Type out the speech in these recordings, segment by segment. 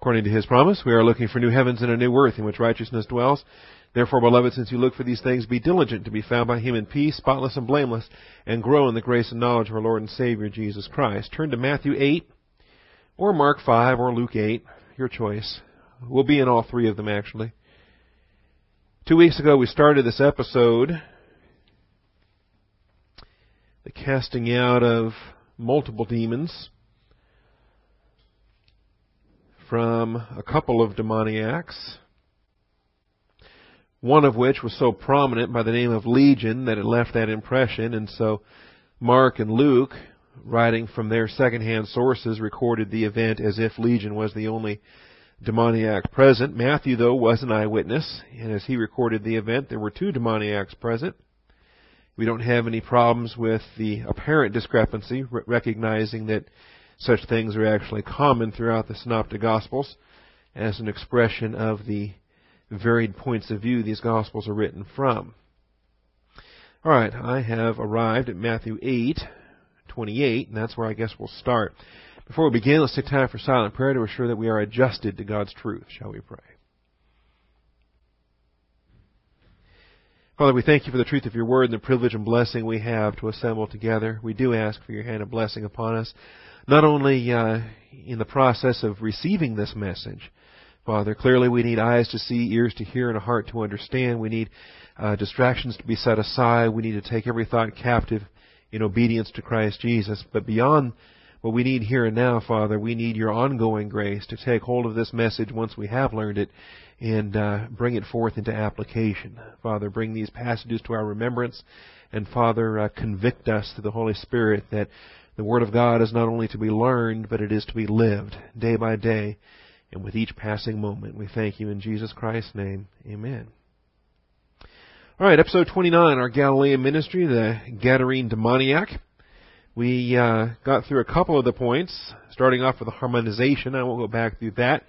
According to his promise, we are looking for new heavens and a new earth in which righteousness dwells. Therefore, beloved, since you look for these things, be diligent to be found by him in peace, spotless and blameless, and grow in the grace and knowledge of our Lord and Savior Jesus Christ. Turn to Matthew 8, or Mark 5, or Luke 8, your choice. We'll be in all three of them, actually. Two weeks ago, we started this episode, the casting out of multiple demons from a couple of demoniacs, one of which was so prominent by the name of Legion that it left that impression, and so Mark and Luke, writing from their secondhand sources, recorded the event as if Legion was the only demoniac present. Matthew, though, was an eyewitness, and as he recorded the event, there were two demoniacs present. We don't have any problems with the apparent discrepancy, recognizing that such things are actually common throughout the Synoptic Gospels as an expression of the varied points of view these Gospels are written from. All right, I have arrived at Matthew 8, 28, and that's where I guess we'll start. Before we begin, let's take time for silent prayer to assure that we are adjusted to God's truth. Shall we pray? Father, we thank you for the truth of your word and the privilege and blessing we have to assemble together. We do ask for your hand of blessing upon us not only uh, in the process of receiving this message, Father. Clearly, we need eyes to see, ears to hear, and a heart to understand. We need uh, distractions to be set aside. We need to take every thought captive in obedience to Christ Jesus. But beyond what we need here and now, Father, we need your ongoing grace to take hold of this message once we have learned it and uh, bring it forth into application. Father, bring these passages to our remembrance, and Father, uh, convict us through the Holy Spirit that the Word of God is not only to be learned, but it is to be lived day by day and with each passing moment. We thank you in Jesus Christ's name. Amen. All right, episode 29, our Galilean ministry, the Gadarene demoniac. We uh, got through a couple of the points, starting off with the harmonization. I won't go back through that.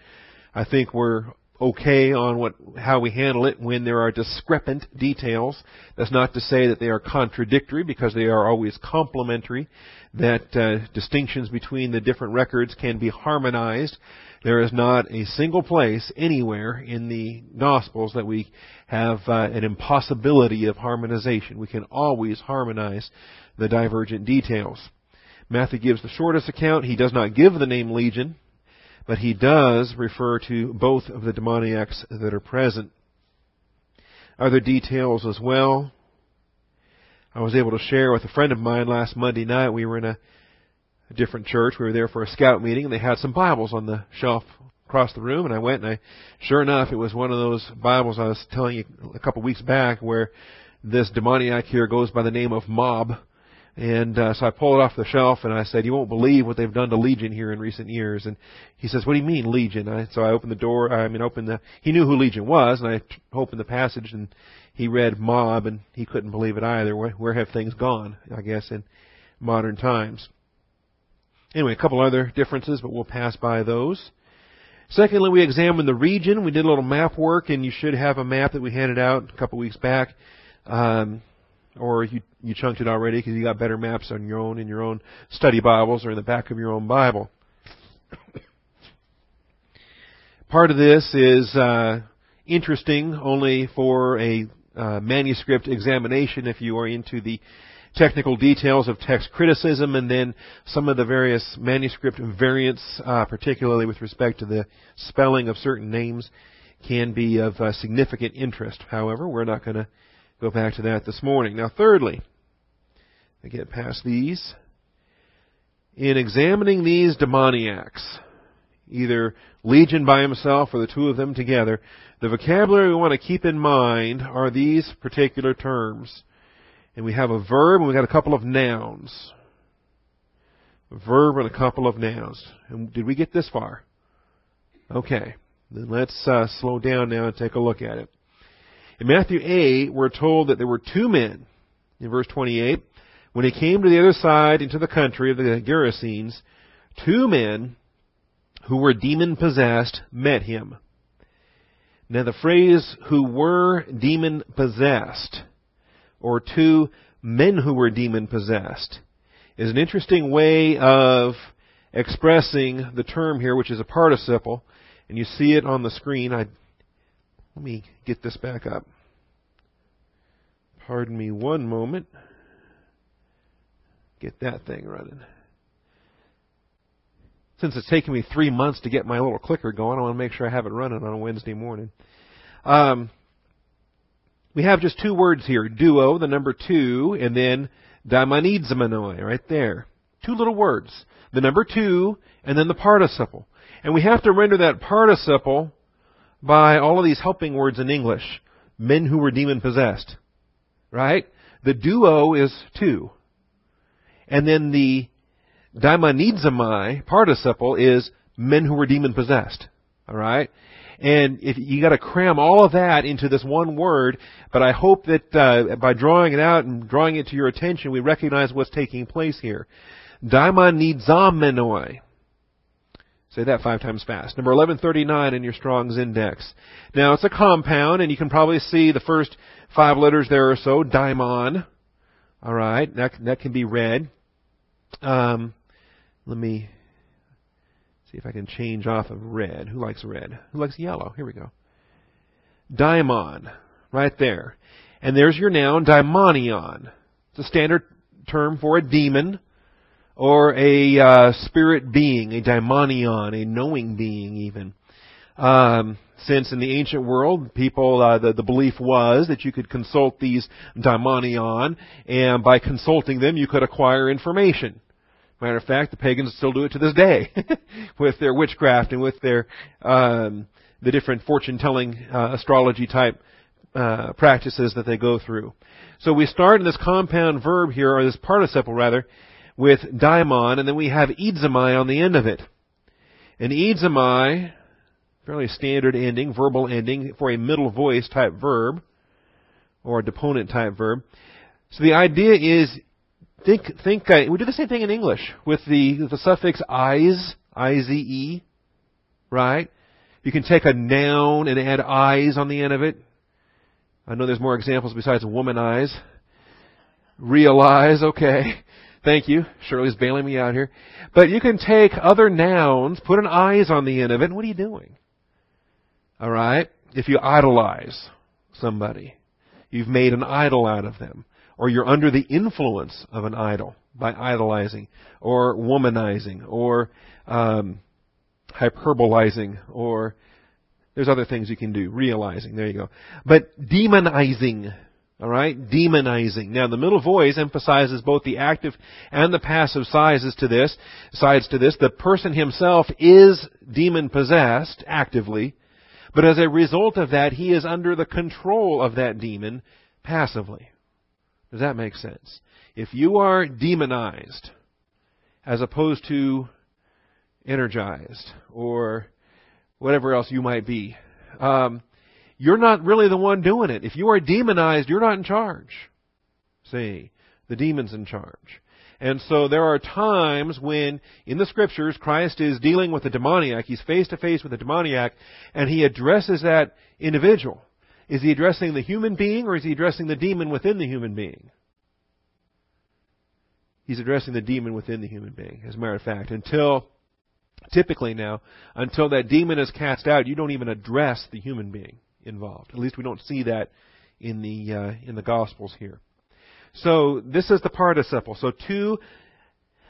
I think we're okay on what how we handle it when there are discrepant details. That's not to say that they are contradictory because they are always complementary. That uh, distinctions between the different records can be harmonized. There is not a single place anywhere in the Gospels that we have uh, an impossibility of harmonization. We can always harmonize the divergent details. Matthew gives the shortest account. He does not give the name Legion but he does refer to both of the demoniacs that are present. Other details as well. I was able to share with a friend of mine last Monday night. We were in a, a different church. We were there for a scout meeting, and they had some Bibles on the shelf across the room. And I went, and I, sure enough, it was one of those Bibles I was telling you a couple of weeks back, where this demoniac here goes by the name of Mob and uh, so I pulled it off the shelf and I said, "You won't believe what they've done to Legion here in recent years." And he says, "What do you mean Legion?" I, so I opened the door. I mean, opened the. He knew who Legion was, and I opened the passage and he read mob, and he couldn't believe it either. Where, where have things gone? I guess in modern times. Anyway, a couple other differences, but we'll pass by those. Secondly, we examined the region. We did a little map work, and you should have a map that we handed out a couple weeks back. Um, or you you chunked it already because you got better maps on your own in your own study Bibles or in the back of your own Bible. Part of this is uh, interesting only for a uh, manuscript examination if you are into the technical details of text criticism and then some of the various manuscript variants, uh, particularly with respect to the spelling of certain names, can be of uh, significant interest. However, we're not going to Go back to that this morning. Now, thirdly, I get past these. In examining these demoniacs, either Legion by himself or the two of them together, the vocabulary we want to keep in mind are these particular terms. And we have a verb and we've got a couple of nouns. A verb and a couple of nouns. And did we get this far? Okay. Then let's uh, slow down now and take a look at it. In Matthew 8, we're told that there were two men, in verse 28, when he came to the other side into the country of the Gerasenes, two men who were demon possessed met him. Now the phrase who were demon possessed, or two men who were demon possessed, is an interesting way of expressing the term here, which is a participle, And you see it on the screen. I let me get this back up. Pardon me one moment. Get that thing running. Since it's taken me three months to get my little clicker going, I want to make sure I have it running on a Wednesday morning. Um, we have just two words here, duo, the number two, and then daimonidzamenoi, right there. Two little words. The number two, and then the participle. And we have to render that participle by all of these helping words in English. Men who were demon possessed. Right? The duo is two. And then the daimonidzamai participle is men who were demon possessed. All right, and if you got to cram all of that into this one word, but I hope that uh, by drawing it out and drawing it to your attention, we recognize what's taking place here. Daimonidzamenoi. Say that five times fast. Number 1139 in your Strong's Index. Now it's a compound, and you can probably see the first five letters there or so. Daimon. All right, that that can be read. Um, let me see if I can change off of red. Who likes red? Who likes yellow? Here we go. Daimon, right there. And there's your noun, daimonion. It's a standard term for a demon or a uh, spirit being, a daimonion, a knowing being even. Um, since in the ancient world, people, uh, the, the belief was that you could consult these daimonion, and by consulting them, you could acquire information. Matter of fact, the pagans still do it to this day with their witchcraft and with their um, the different fortune-telling uh, astrology type uh, practices that they go through. So we start in this compound verb here, or this participle rather, with daimon, and then we have idzamai on the end of it. And idzamai, fairly standard ending, verbal ending for a middle voice type verb, or a deponent type verb. So the idea is Think, think. Uh, we do the same thing in English with the the suffix "eyes," i z e, right? You can take a noun and add "eyes" on the end of it. I know there's more examples besides womanize. Realize, okay. Thank you. Shirley's bailing me out here. But you can take other nouns, put an eyes on the end of it, and what are you doing? Alright? If you idolize somebody, you've made an idol out of them or you're under the influence of an idol by idolizing or womanizing or um, hyperbolizing or there's other things you can do. Realizing, there you go. But demonizing, all right, demonizing. Now the middle voice emphasizes both the active and the passive sides to this. Sides to this, the person himself is demon possessed actively, but as a result of that, he is under the control of that demon passively. Does that make sense? If you are demonized as opposed to energized or whatever else you might be, um, you're not really the one doing it. If you are demonized, you're not in charge. See, the demon's in charge. And so there are times when in the scriptures Christ is dealing with a demoniac, he's face to face with a demoniac, and he addresses that individual. Is he addressing the human being or is he addressing the demon within the human being? He's addressing the demon within the human being, as a matter of fact. Until, typically now, until that demon is cast out, you don't even address the human being involved. At least we don't see that in the, uh, in the Gospels here. So, this is the participle. So, two,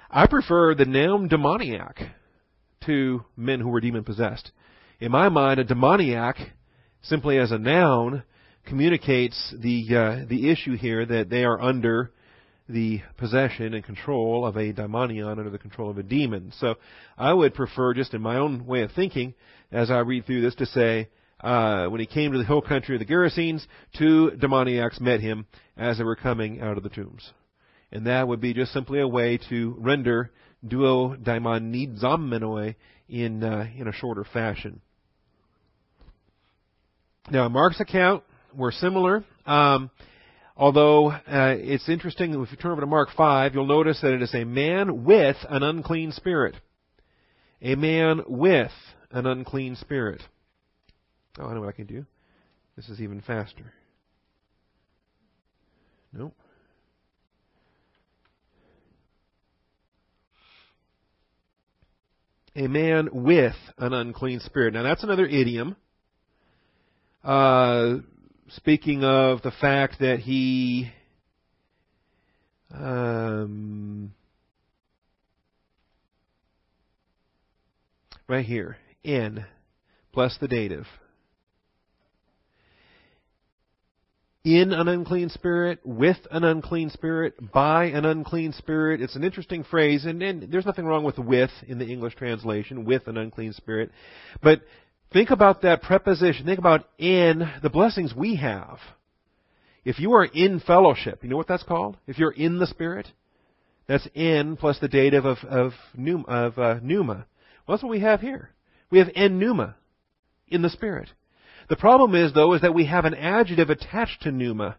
I prefer the noun demoniac to men who were demon possessed. In my mind, a demoniac simply as a noun communicates the uh, the issue here that they are under the possession and control of a daimonion, under the control of a demon. So I would prefer, just in my own way of thinking, as I read through this, to say, uh, when he came to the hill country of the Gerasenes, two demoniacs met him as they were coming out of the tombs. And that would be just simply a way to render duo daimonidzamenoi in, uh, in a shorter fashion. Now, Mark's account were similar. Um, although uh, it's interesting, if you turn over to Mark 5, you'll notice that it is a man with an unclean spirit. A man with an unclean spirit. Oh, I know what I can do. This is even faster. Nope. a man with an unclean spirit. Now that's another idiom. Uh, speaking of the fact that he um, right here, in plus the dative. In an unclean spirit, with an unclean spirit, by an unclean spirit. It's an interesting phrase, and, and, there's nothing wrong with with in the English translation, with an unclean spirit. But think about that preposition. Think about in the blessings we have. If you are in fellowship, you know what that's called? If you're in the Spirit, that's in plus the dative of, of, of uh, pneuma. Well, that's what we have here. We have en pneuma, in the Spirit. The problem is, though, is that we have an adjective attached to pneuma,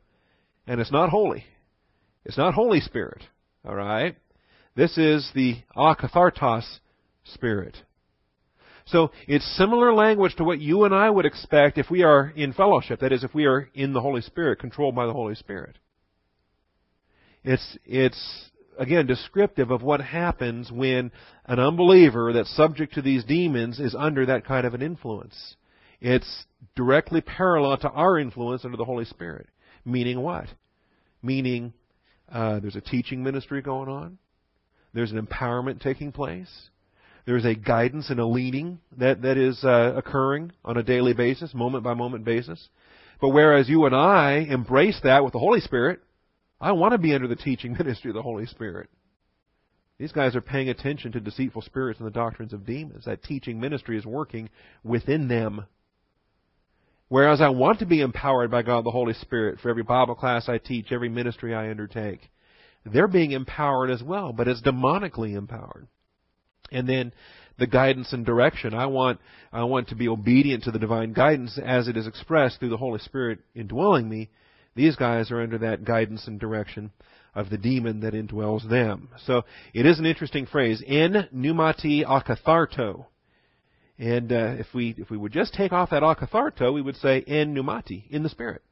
and it's not holy. It's not Holy Spirit. All right? This is the akathartos Spirit. So it's similar language to what you and I would expect if we are in fellowship. That is, if we are in the Holy Spirit, controlled by the Holy Spirit. It's, it's, again, descriptive of what happens when an unbeliever that's subject to these demons is under that kind of an influence. It's directly parallel to our influence under the Holy Spirit. Meaning what? Meaning uh, there's a teaching ministry going on. There's an empowerment taking place. There's a guidance and a leading that, that is uh, occurring on a daily basis, moment by moment basis. But whereas you and I embrace that with the Holy Spirit, I want to be under the teaching ministry of the Holy Spirit. These guys are paying attention to deceitful spirits and the doctrines of demons. That teaching ministry is working within them. Whereas I want to be empowered by God the Holy Spirit for every Bible class I teach, every ministry I undertake. They're being empowered as well, but it's demonically empowered. And then the guidance and direction. I want I want to be obedient to the divine guidance as it is expressed through the Holy Spirit indwelling me. These guys are under that guidance and direction of the demon that indwells them. So it is an interesting phrase. In pneumati akatharto. And uh, if we if we would just take off that akatharto, we would say en pneumati, in the Spirit.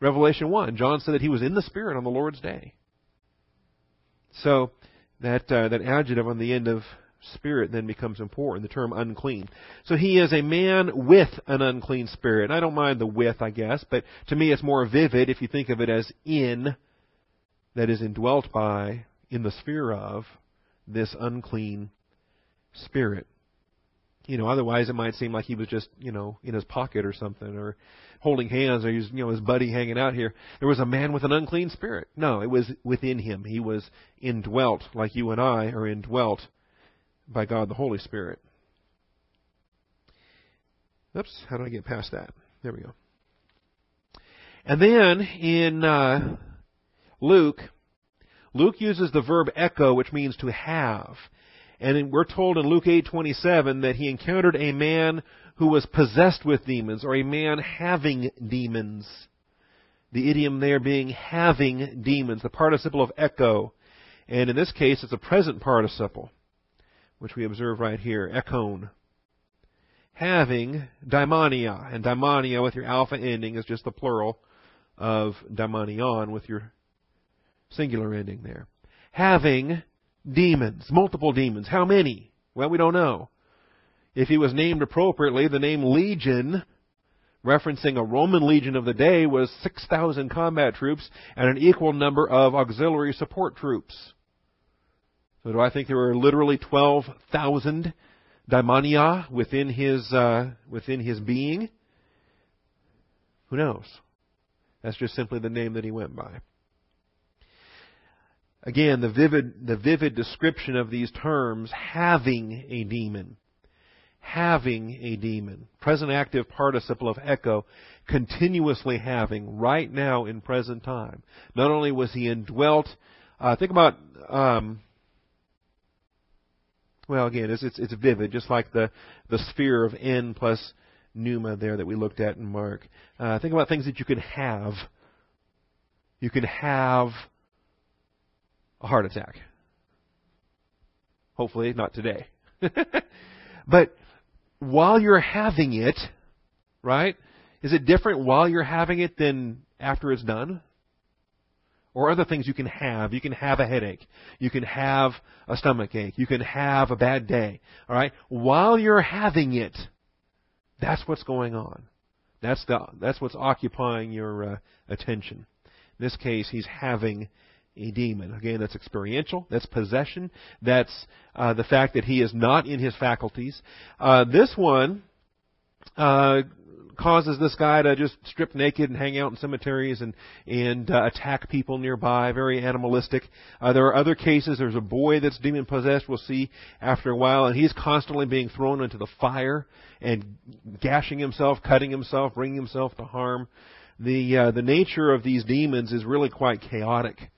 Revelation one, John said that he was in the Spirit on the Lord's day. So that uh, that adjective on the end of spirit then becomes important. The term unclean. So he is a man with an unclean spirit. I don't mind the with, I guess, but to me it's more vivid if you think of it as in, that is indwelt by, in the sphere of, this unclean spirit you know, otherwise it might seem like he was just, you know, in his pocket or something, or holding hands, or he's, you know, his buddy hanging out here. There was a man with an unclean spirit. No, it was within him. He was indwelt, like you and I are indwelt by God the Holy Spirit. Oops, how do I get past that? There we go. And then in uh, Luke, Luke uses the verb echo, which means to have. And we're told in Luke 8:27 that he encountered a man who was possessed with demons or a man having demons. The idiom there being having demons, the participle of echo. And in this case it's a present participle, which we observe right here, ekon. Having daimonia, and daimonia with your alpha ending is just the plural of daimonion with your singular ending there. Having demons, multiple demons. How many? Well, we don't know. If he was named appropriately, the name Legion, referencing a Roman legion of the day, was 6,000 combat troops and an equal number of auxiliary support troops. So do I think there were literally 12,000 daimonia within his, uh, within his being? Who knows? That's just simply the name that he went by. Again, the vivid, the vivid description of these terms, having a demon. Having a demon. Present active participle of echo, continuously having, right now in present time. Not only was he indwelt, uh, think about, um, well, again, it's, it's, it's vivid, just like the, the sphere of en plus pneuma there that we looked at in Mark. Uh, think about things that you can have. You can have a heart attack. Hopefully, not today. but while you're having it, right? Is it different while you're having it than after it's done? or other things you can have. You can have a headache. You can have a stomach ache. You can have a bad day. All right? While you're having it, that's what's going on. That's the that's what's occupying your uh, attention. In this case, he's having a demon. Again, that's experiential. That's possession. That's uh, the fact that he is not in his faculties. Uh, this one uh, causes this guy to just strip naked and hang out in cemeteries and and uh, attack people nearby. Very animalistic. Uh, there are other cases. There's a boy that's demon possessed. We'll see after a while, and he's constantly being thrown into the fire and gashing himself, cutting himself, bringing himself to harm. The uh, the nature of these demons is really quite chaotic.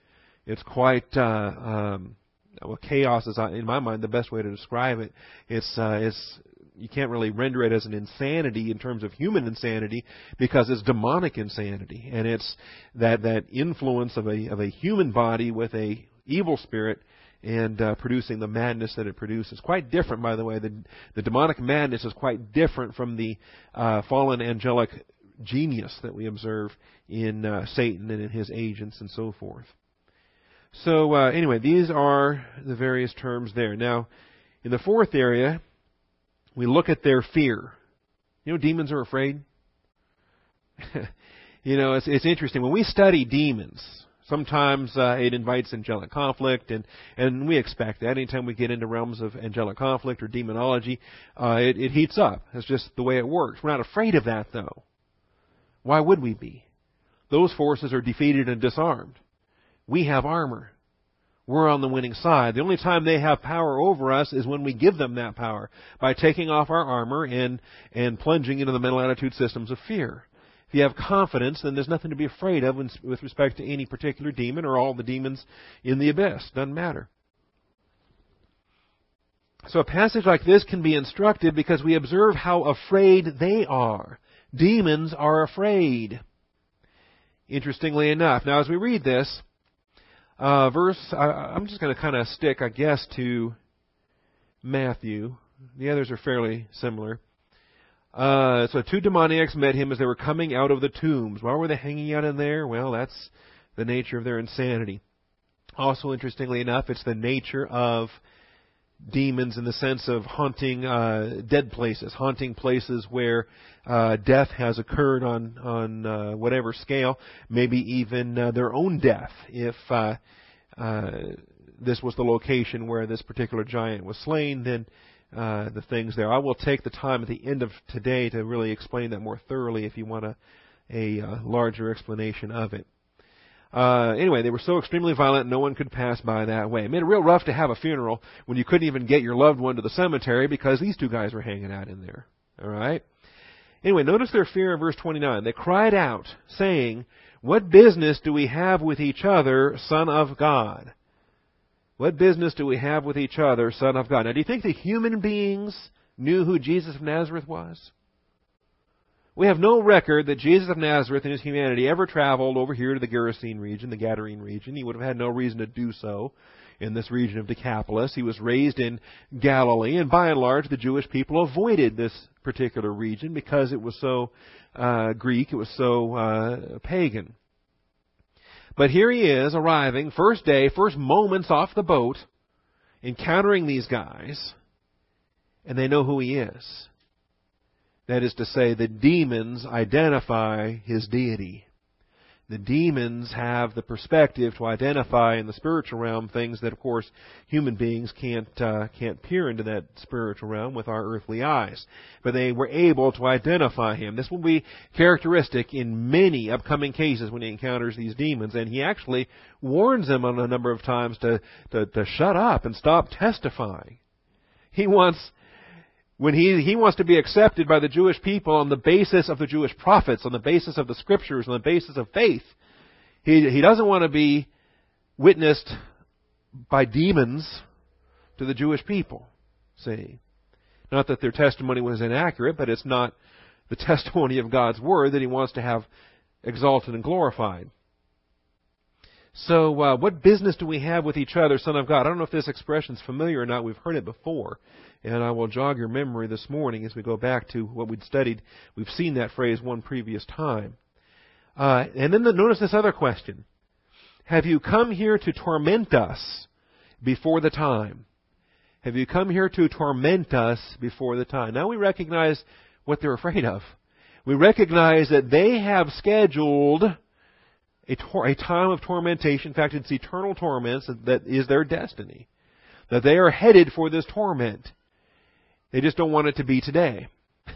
It's quite uh, um, well, chaos is, uh, in my mind, the best way to describe it. It's uh, it's you can't really render it as an insanity in terms of human insanity because it's demonic insanity, and it's that that influence of a of a human body with a evil spirit and uh, producing the madness that it produces. Quite different, by the way. The the demonic madness is quite different from the uh, fallen angelic genius that we observe in uh, Satan and in his agents and so forth. So uh, anyway, these are the various terms there. Now, in the fourth area, we look at their fear. You know, demons are afraid. you know, it's, it's interesting when we study demons. Sometimes uh, it invites angelic conflict, and and we expect that. Anytime we get into realms of angelic conflict or demonology, uh, it, it heats up. It's just the way it works. We're not afraid of that, though. Why would we be? Those forces are defeated and disarmed. We have armor we're on the winning side. The only time they have power over us is when we give them that power by taking off our armor and and plunging into the mental attitude systems of fear. If you have confidence, then there's nothing to be afraid of with respect to any particular demon or all the demons in the abyss. Doesn't matter. So a passage like this can be instructive because we observe how afraid they are. Demons are afraid. Interestingly enough, now as we read this, uh, verse, I, am just going to kind of stick, I guess, to Matthew. The others are fairly similar. Uh, so two demoniacs met him as they were coming out of the tombs. Why were they hanging out in there? Well, that's the nature of their insanity. Also, interestingly enough, it's the nature of demons in the sense of haunting uh, dead places, haunting places where uh, death has occurred on on uh, whatever scale, maybe even uh, their own death, if uh, uh, this was the location where this particular giant was slain, then uh, the things there. I will take the time at the end of today to really explain that more thoroughly if you want a, a uh, larger explanation of it. Uh, anyway, they were so extremely violent, no one could pass by that way. It made it real rough to have a funeral when you couldn't even get your loved one to the cemetery because these two guys were hanging out in there. All right. Anyway, notice their fear in verse 29. They cried out, saying, What business do we have with each other, Son of God? What business do we have with each other, Son of God? Now, do you think the human beings knew who Jesus of Nazareth was? We have no record that Jesus of Nazareth in his humanity ever traveled over here to the Gerasene region, the Gadarene region. He would have had no reason to do so in this region of Decapolis. He was raised in Galilee, and by and large, the Jewish people avoided this particular region because it was so uh, Greek, it was so uh, pagan. But here he is arriving, first day, first moments off the boat, encountering these guys, and they know who he is. That is to say, the demons identify his deity the demons have the perspective to identify in the spiritual realm things that, of course, human beings can't uh, can't peer into that spiritual realm with our earthly eyes. But they were able to identify him. This will be characteristic in many upcoming cases when he encounters these demons, and he actually warns them on a number of times to to, to shut up and stop testifying. He wants when he, he wants to be accepted by the Jewish people on the basis of the Jewish prophets, on the basis of the scriptures, on the basis of faith. He, he doesn't want to be witnessed by demons to the Jewish people. See? Not that their testimony was inaccurate, but it's not the testimony of God's Word that he wants to have exalted and glorified. So, uh, what business do we have with each other, Son of God? I don't know if this expression is familiar or not. We've heard it before. And I will jog your memory this morning as we go back to what we'd studied. We've seen that phrase one previous time. Uh, and then the, notice this other question. Have you come here to torment us before the time? Have you come here to torment us before the time? Now we recognize what they're afraid of. We recognize that they have scheduled a, tor- a time of tormentation. In fact, it's eternal torments that is their destiny. That they are headed for this torment. They just don't want it to be today.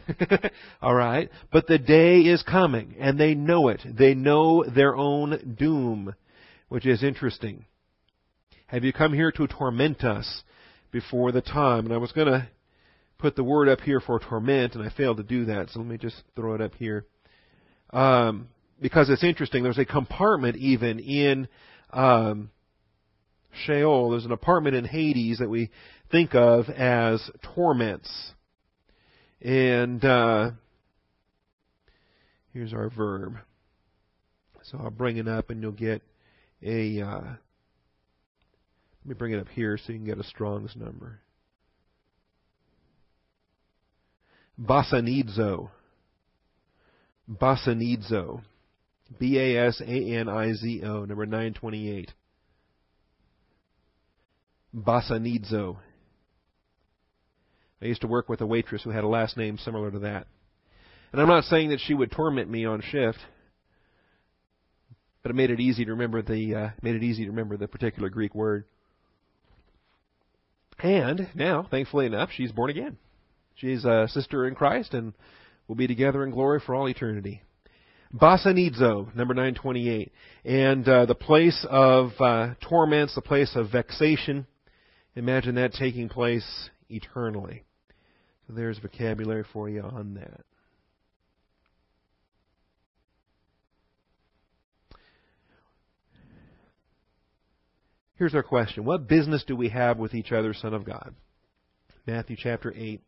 All right? But the day is coming, and they know it. They know their own doom, which is interesting. Have you come here to torment us before the time? And I was going to put the word up here for torment, and I failed to do that, so let me just throw it up here. Um, because it's interesting. There's a compartment even in um, Sheol. There's an apartment in Hades that we think of as torments. And uh, here's our verb. So I'll bring it up and you'll get a. Uh, let me bring it up here so you can get a Strong's number. Basanidzo. Basanidzo. B A S A N I Z O, number 928. Basanidzo. I used to work with a waitress who had a last name similar to that. And I'm not saying that she would torment me on shift, but it made it easy to remember the uh, made it easy to remember the particular Greek word. And now, thankfully enough, she's born again. She's a sister in Christ and will be together in glory for all eternity. Basanidzo, number 928. And uh, the place of uh, torments, the place of vexation. Imagine that taking place eternally. So there's vocabulary for you on that. Here's our question. What business do we have with each other, Son of God? Matthew chapter 8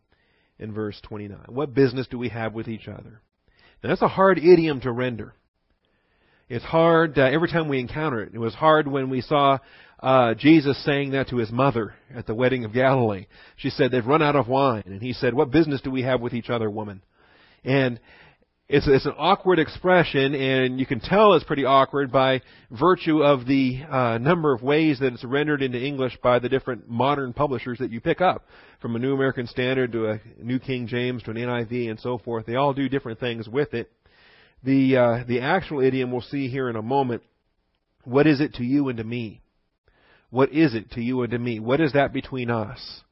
and verse 29. What business do we have with each other? Now, that's a hard idiom to render. It's hard uh, every time we encounter it. It was hard when we saw uh, Jesus saying that to his mother at the wedding of Galilee. She said, They've run out of wine. And he said, What business do we have with each other, woman? And it's, it's an awkward expression, and you can tell it's pretty awkward by virtue of the uh, number of ways that it's rendered into English by the different modern publishers that you pick up, from a New American Standard to a New King James to an NIV and so forth. They all do different things with it. The uh, the actual idiom we'll see here in a moment. What is it to you and to me? What is it to you and to me? What is that between us?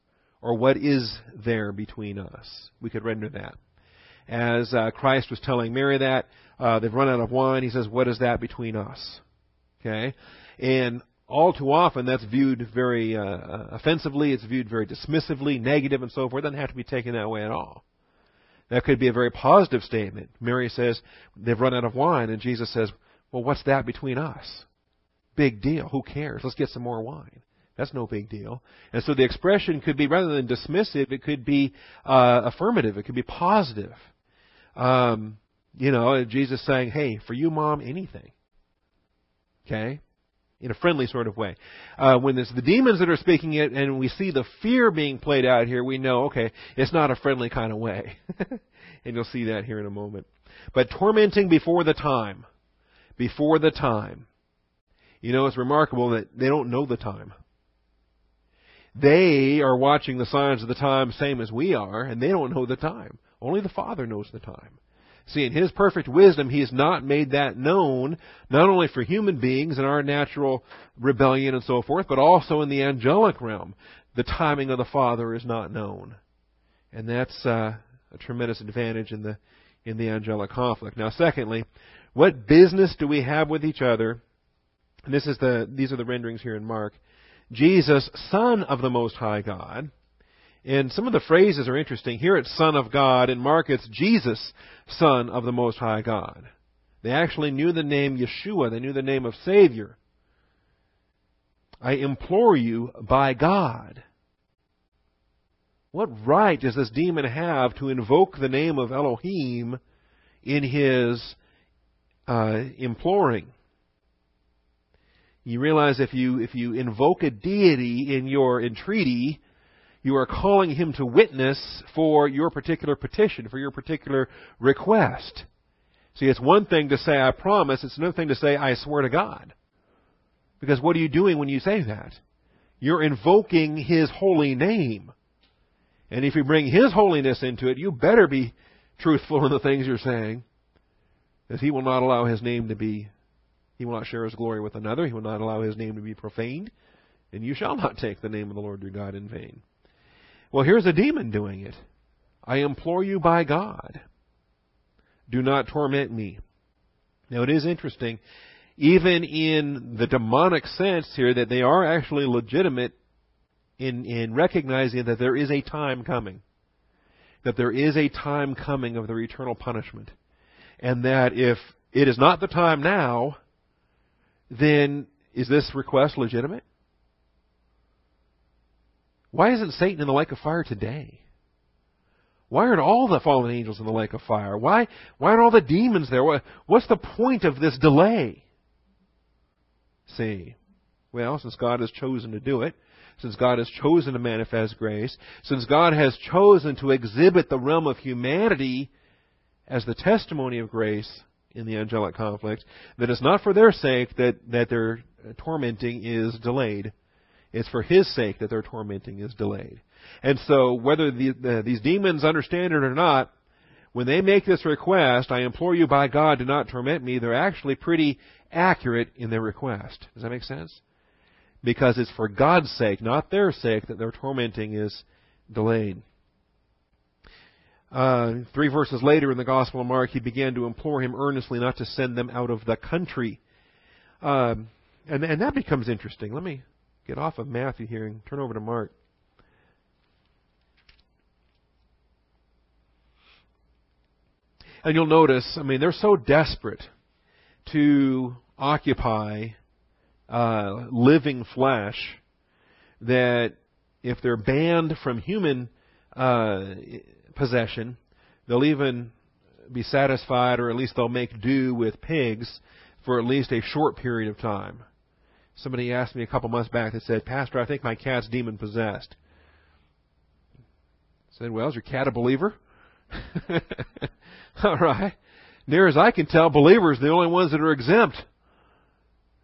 Or what is there between us? We could render that as uh, Christ was telling Mary that. Uh, they've run out of wine. He says, What is that between us? Okay? And all too often that's viewed very uh, uh, offensively, it's viewed very dismissively, negative, and so forth. It doesn't have to be taken that way at all. That could be a very positive statement. Mary says, They've run out of wine. And Jesus says, Well, what's that between us? Big deal. Who cares? Let's get some more wine. That's no big deal. And so the expression could be, rather than dismissive, it could be uh, affirmative. It could be positive. Um, you know, Jesus saying, "Hey, for you, mom, anything." Okay, in a friendly sort of way. Uh, when it's the demons that are speaking it, and we see the fear being played out here, we know, okay, it's not a friendly kind of way. and you'll see that here in a moment. But tormenting before the time, before the time. You know, it's remarkable that they don't know the time. They are watching the signs of the time same as we are, and they don't know the time. Only the Father knows the time. See, in His perfect wisdom, He has not made that known, not only for human beings and our natural rebellion and so forth, but also in the angelic realm. The timing of the Father is not known. And that's uh, a tremendous advantage in the, in the angelic conflict. Now, secondly, what business do we have with each other? And this is the, these are the renderings here in Mark. Jesus, Son of the Most High God, and some of the phrases are interesting. Here it's Son of God. In Mark it's Jesus, Son of the Most High God. They actually knew the name Yeshua. They knew the name of Savior. I implore you by God. What right does this demon have to invoke the name of Elohim in his uh, imploring? You realize if you if you invoke a deity in your entreaty, you are calling him to witness for your particular petition, for your particular request. See, it's one thing to say, I promise. It's another thing to say, I swear to God. Because what are you doing when you say that? You're invoking His holy name. And if you bring His holiness into it, you better be truthful in the things you're saying. That He will not allow His name to be, He will not share His glory with another. He will not allow His name to be profaned. And you shall not take the name of the Lord your God in vain. Well, here's a demon doing it. I implore you by God, do not torment me. Now it is interesting, even in the demonic sense here, that they are actually legitimate in, in recognizing that there is a time coming. That there is a time coming of their eternal punishment. And that if it is not the time now, then is this request legitimate? Why isn't Satan in the lake of fire today? Why aren't all the fallen angels in the lake of fire? Why, why aren't all the demons there? what's the point of this delay? See, well, since God has chosen to do it, since God has chosen to manifest grace, since God has chosen to exhibit the realm of humanity as the testimony of grace in the angelic conflict, that it's not for their sake that, that their tormenting is delayed. It's for His sake that their tormenting is delayed. And so, whether the, the, these demons understand it or not, when they make this request, I implore you by God, do not torment me, they're actually pretty accurate in their request. Does that make sense? Because it's for God's sake, not their sake, that their tormenting is delayed. Uh, three verses later in the Gospel of Mark, he began to implore him earnestly not to send them out of the country. Um, and, and that becomes interesting. Let me get off of Matthew here and turn over to Mark. And you'll notice, I mean, they're so desperate to occupy uh, living flesh that if they're banned from human uh, possession, they'll even be satisfied, or at least they'll make do with pigs for at least a short period of time. Somebody asked me a couple months back that said, Pastor, I think my cat's demon possessed. I said, Well, is your cat a believer? All right. Near as I can tell, believers are the only ones that are exempt.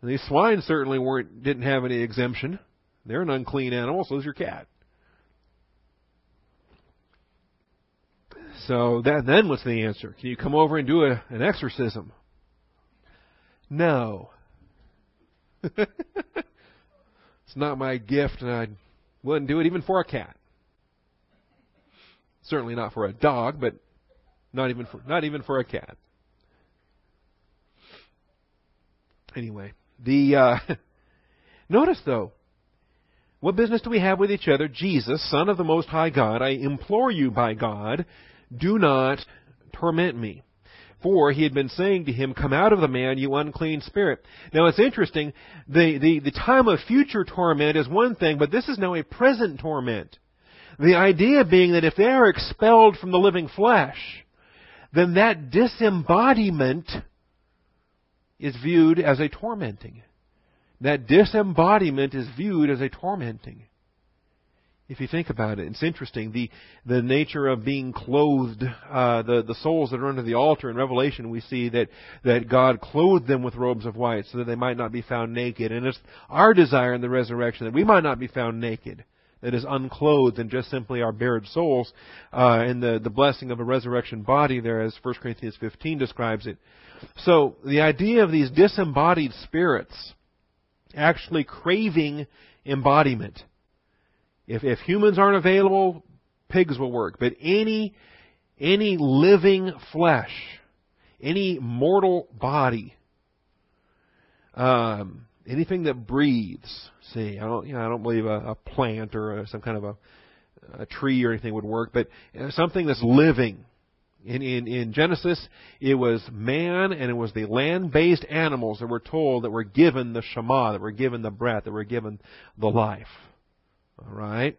And these swine certainly weren't didn't have any exemption. They're an unclean animal, so is your cat. So that then what's the answer? Can you come over and do a, an exorcism? No. it's not my gift, and I wouldn't do it even for a cat. Certainly not for a dog, but not even for not even for a cat. Anyway, the uh, notice though, what business do we have with each other? Jesus, Son of the Most High God, I implore you by God, do not torment me. For he had been saying to him, Come out of the man, you unclean spirit. Now it's interesting, the, the, the time of future torment is one thing, but this is now a present torment. The idea being that if they are expelled from the living flesh, then that disembodiment is viewed as a tormenting. That disembodiment is viewed as a tormenting. If you think about it, it's interesting. The, the nature of being clothed, uh, the, the souls that are under the altar in Revelation, we see that, that God clothed them with robes of white so that they might not be found naked. And it's our desire in the resurrection that we might not be found naked that is unclothed and just simply our bared souls, uh, and the, the blessing of a resurrection body there as 1 Corinthians 15 describes it. So, the idea of these disembodied spirits actually craving embodiment. If, if humans aren't available, pigs will work. But any, any living flesh, any mortal body, um, anything that breathes, see, I don't, you know, I don't believe a, a plant or a, some kind of a, a tree or anything would work, but something that's living. In, in, in Genesis, it was man and it was the land-based animals that were told that were given the Shema, that were given the breath, that were given the life. All right.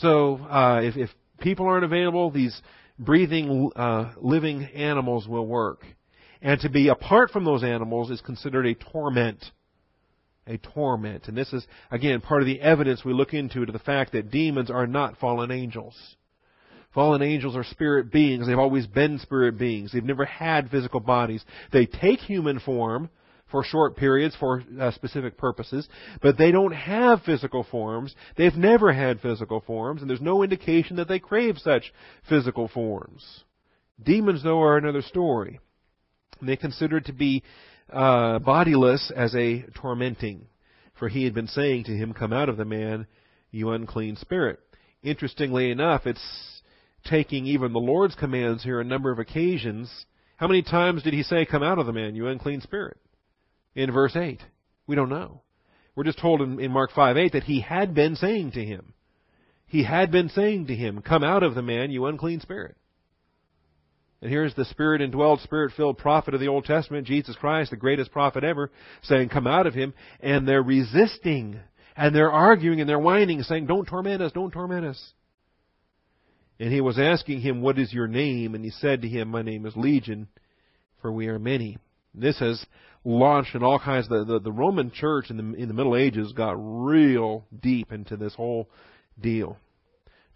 So uh, if, if people aren't available, these breathing, uh, living animals will work. And to be apart from those animals is considered a torment a torment. And this is, again, part of the evidence we look into to the fact that demons are not fallen angels. Fallen angels are spirit beings. They've always been spirit beings. They've never had physical bodies. They take human form for short periods for uh, specific purposes, but they don't have physical forms. They've never had physical forms, and there's no indication that they crave such physical forms. Demons, though, are another story. They considered to be uh, bodiless as a tormenting, for he had been saying to him, "Come out of the man, you unclean spirit." Interestingly enough, it's taking even the Lord's commands here a number of occasions. How many times did he say, Come out of the man, you unclean spirit? In verse 8. We don't know. We're just told in, in Mark 5 8 that he had been saying to him. He had been saying to him, Come out of the man, you unclean spirit. And here's the spirit indwelled, spirit filled prophet of the Old Testament, Jesus Christ, the greatest prophet ever, saying, Come out of him. And they're resisting and they're arguing and they're whining, saying, Don't torment us, don't torment us. And he was asking him, What is your name? And he said to him, My name is Legion, for we are many. This has launched in all kinds. The, the, the Roman Church in the in the Middle Ages got real deep into this whole deal,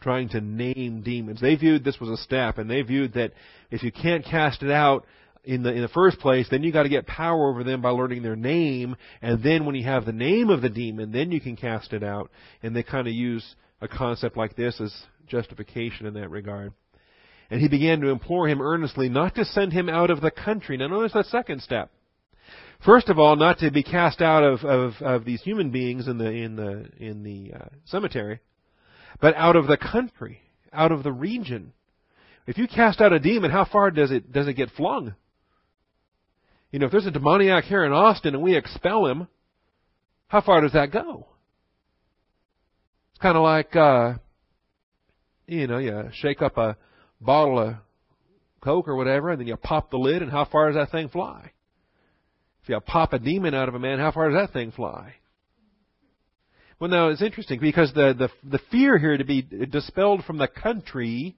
trying to name demons. They viewed this was a step, and they viewed that if you can't cast it out, in the in the first place, then you got to get power over them by learning their name, and then when you have the name of the demon, then you can cast it out. And they kind of use a concept like this as justification in that regard. And he began to implore him earnestly not to send him out of the country. Now notice that second step. First of all, not to be cast out of, of, of these human beings in the in the in the uh, cemetery, but out of the country, out of the region. If you cast out a demon, how far does it does it get flung? You know, if there's a demoniac here in Austin and we expel him, how far does that go? It's kind of like, uh, you know, you shake up a bottle of Coke or whatever, and then you pop the lid, and how far does that thing fly? If you pop a demon out of a man, how far does that thing fly? Well, now it's interesting because the the the fear here to be dispelled from the country,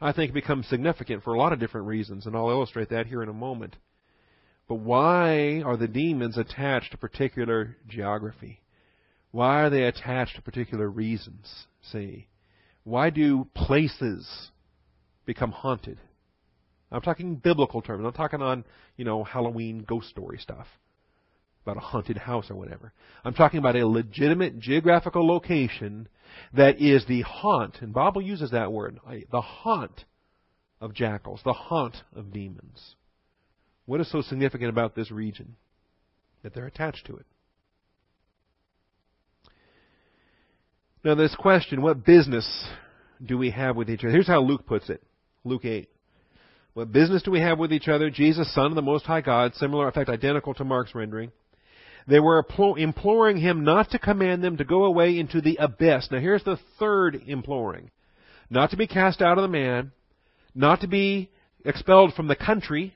I think, becomes significant for a lot of different reasons, and I'll illustrate that here in a moment. But why are the demons attached to particular geography? Why are they attached to particular reasons? See, why do places become haunted? I'm talking biblical terms. I'm talking on, you know, Halloween ghost story stuff about a haunted house or whatever. I'm talking about a legitimate geographical location that is the haunt, and Bible uses that word, the haunt of jackals, the haunt of demons. What is so significant about this region that they're attached to it? Now, this question, what business do we have with each other? Here's how Luke puts it Luke 8. What business do we have with each other? Jesus, Son of the Most High God, similar, in fact, identical to Mark's rendering. They were imploring him not to command them to go away into the abyss. Now, here's the third imploring not to be cast out of the man, not to be expelled from the country,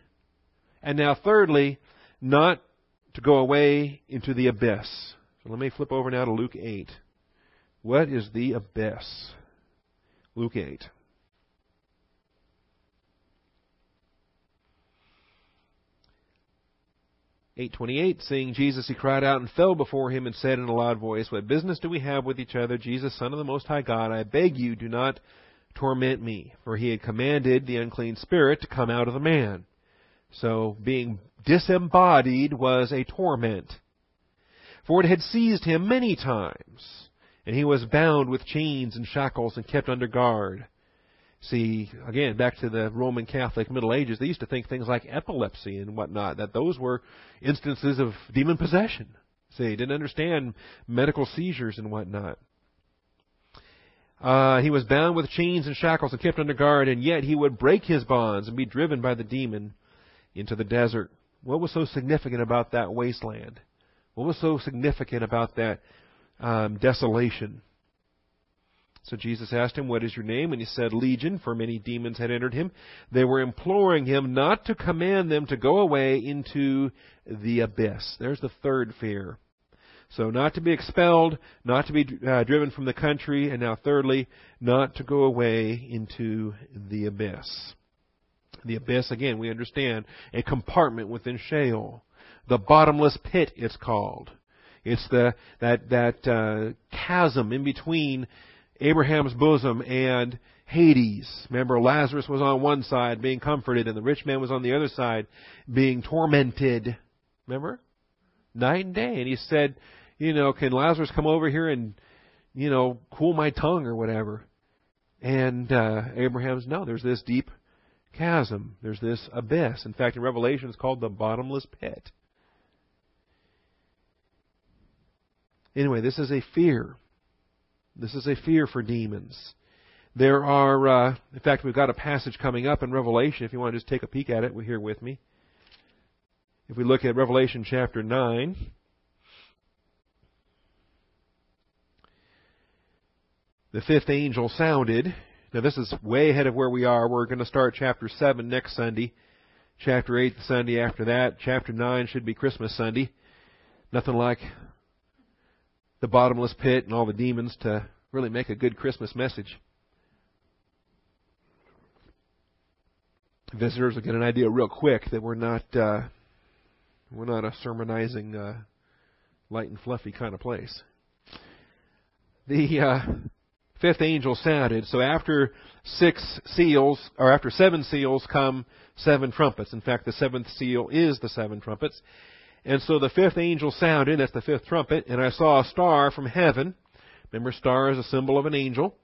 and now, thirdly, not to go away into the abyss. So let me flip over now to Luke 8. What is the abyss? Luke 8. Eight twenty-eight. Seeing Jesus, he cried out and fell before him and said in a loud voice, "What business do we have with each other, Jesus, Son of the Most High God? I beg you, do not torment me." For he had commanded the unclean spirit to come out of the man. So being disembodied was a torment. For it had seized him many times, and he was bound with chains and shackles and kept under guard. See, again, back to the Roman Catholic Middle Ages, they used to think things like epilepsy and whatnot, that those were instances of demon possession. See, didn't understand medical seizures and whatnot. Uh, he was bound with chains and shackles and kept under guard, and yet he would break his bonds and be driven by the demon into the desert. What was so significant about that wasteland? What was so significant about that um, desolation? So Jesus asked him, What is your name? And he said, Legion, for many demons had entered him. They were imploring him not to command them to go away into the abyss. There's the third fear. So, not to be expelled, not to be uh, driven from the country, and now, thirdly, not to go away into the abyss. The abyss, again, we understand, a compartment within Sheol. The bottomless pit, it's called. It's the that that uh, chasm in between Abraham's bosom and Hades. Remember, Lazarus was on one side being comforted, and the rich man was on the other side being tormented. Remember? Night and day. And he said, you know, can Lazarus come over here and, you know, cool my tongue or whatever? And uh, Abraham's no. There's this deep chasm. There's this abyss. In fact, in Revelation, it's called the bottomless pit. Anyway, this is a fear. This is a fear for demons. There are, uh, in fact, we've got a passage coming up in Revelation. If you want to just take a peek at it, we're here with me. If we look at Revelation chapter 9, the fifth angel sounded. Now, this is way ahead of where we are. We're going to start chapter 7 next Sunday. Chapter 8 the Sunday after that. Chapter 9 should be Christmas Sunday. Nothing like the bottomless pit and all the demons to really make a good Christmas message. Visitors will get an idea real quick that we're not uh, we're not a sermonizing, uh, light and fluffy kind of place. The uh, fifth angel sounded. So after six seals, or after seven seals, come seven trumpets. In fact, the seventh seal is the seven trumpets. And so the fifth angel sounded, that's the fifth trumpet, and I saw a star from heaven. Remember, star is a symbol of an angel,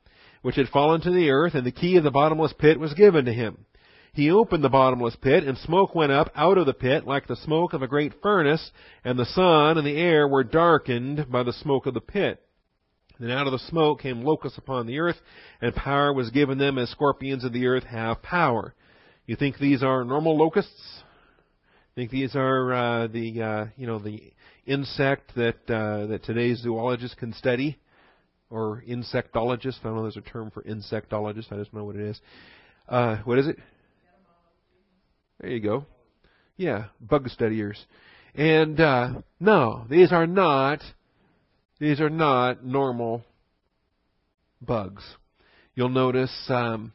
which had fallen to the earth, and the key of the bottomless pit was given to him. He opened the bottomless pit, and smoke went up out of the pit like the smoke of a great furnace, and the sun and the air were darkened by the smoke of the pit. Then out of the smoke came locusts upon the earth, and power was given them as scorpions of the earth have power. You think these are normal locusts? I think these are uh, the uh, you know the insect that uh, that today's zoologists can study, or insectologists? I don't know. There's a term for insectologist. I just know what it is. Uh, what is it? There you go. Yeah, bug studiers. And uh, no, these are not these are not normal bugs. You'll notice um,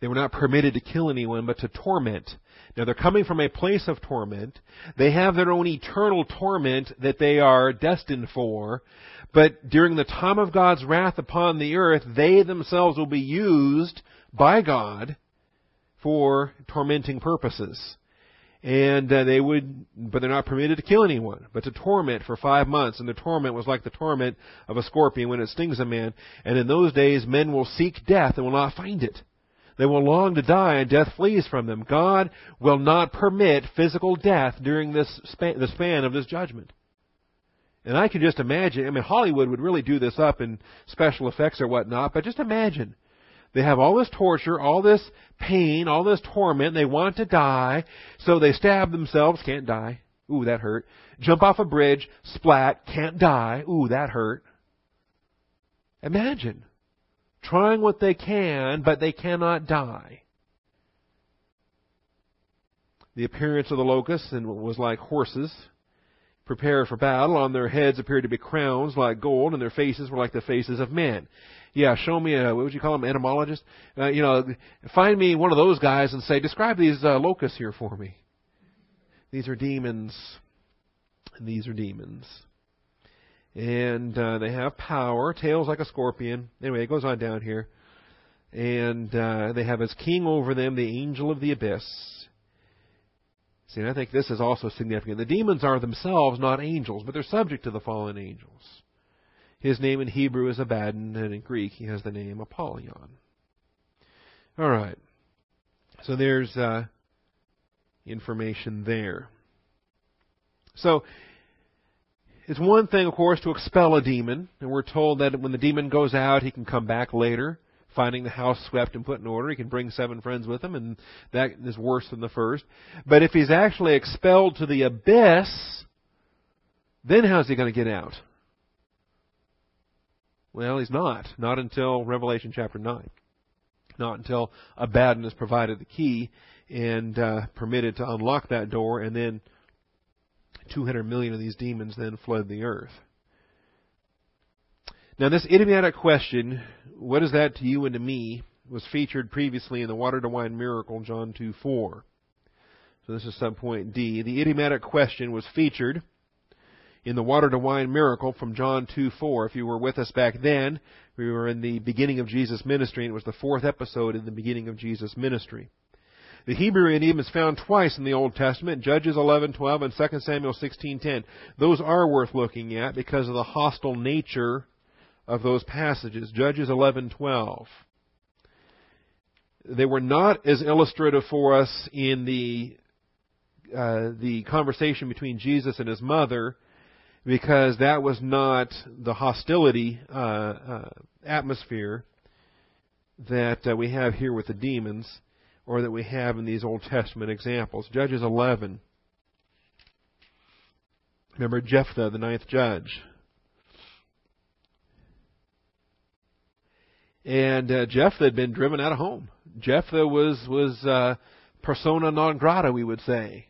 they were not permitted to kill anyone, but to torment. Now they're coming from a place of torment. They have their own eternal torment that they are destined for. But during the time of God's wrath upon the earth, they themselves will be used by God for tormenting purposes. And uh, they would, but they're not permitted to kill anyone, but to torment for five months. And the torment was like the torment of a scorpion when it stings a man. And in those days, men will seek death and will not find it. They will long to die, and death flees from them. God will not permit physical death during this span, the span of this judgment. And I can just imagine. I mean, Hollywood would really do this up in special effects or whatnot, but just imagine. They have all this torture, all this pain, all this torment. They want to die, so they stab themselves. Can't die. Ooh, that hurt. Jump off a bridge, splat, can't die. Ooh, that hurt. Imagine trying what they can, but they cannot die. The appearance of the locusts was like horses prepared for battle. On their heads appeared to be crowns like gold, and their faces were like the faces of men. Yeah, show me a what would you call them, entomologist? Uh, you know, find me one of those guys and say, describe these uh, locusts here for me. These are demons. These are demons and uh, they have power. Tails like a scorpion. Anyway, it goes on down here, and uh, they have as king over them the angel of the abyss. See, and I think this is also significant. The demons are themselves not angels, but they're subject to the fallen angels. His name in Hebrew is Abaddon, and in Greek he has the name Apollyon. All right. So there's uh, information there. So it's one thing, of course, to expel a demon, and we're told that when the demon goes out, he can come back later, finding the house swept and put in order. He can bring seven friends with him, and that is worse than the first. But if he's actually expelled to the abyss, then how's he going to get out? Well, he's not. Not until Revelation chapter 9. Not until Abaddon is provided the key and uh, permitted to unlock that door and then 200 million of these demons then fled the earth. Now, this idiomatic question, what is that to you and to me, was featured previously in the water to wine miracle, John 2 4. So this is subpoint D. The idiomatic question was featured in the water to wine miracle from John 2 4. If you were with us back then, we were in the beginning of Jesus' ministry, and it was the fourth episode in the beginning of Jesus' ministry. The Hebrew idiom is found twice in the Old Testament, Judges 11:12 and 2 Samuel 16:10. Those are worth looking at because of the hostile nature of those passages. Judges 11:12. They were not as illustrative for us in the uh, the conversation between Jesus and his mother because that was not the hostility uh, uh, atmosphere that uh, we have here with the demons or that we have in these Old Testament examples. Judges 11. Remember Jephthah, the ninth judge. And uh, Jephthah had been driven out of home. Jephthah was was uh, persona non grata, we would say.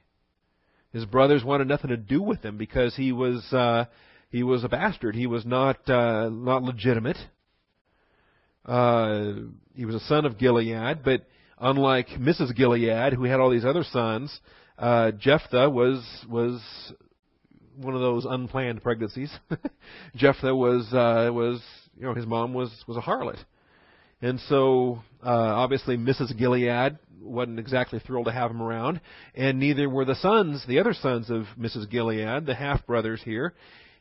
His brothers wanted nothing to do with him because he was uh, he was a bastard. He was not uh, not legitimate. Uh, he was a son of Gilead, but unlike Mrs. Gilead, who had all these other sons, uh, Jephthah was was one of those unplanned pregnancies. Jephthah was uh, was you know his mom was was a harlot, and so uh, obviously Mrs. Gilead wasn't exactly thrilled to have him around, and neither were the sons, the other sons of Mrs. Gilead, the half brothers here,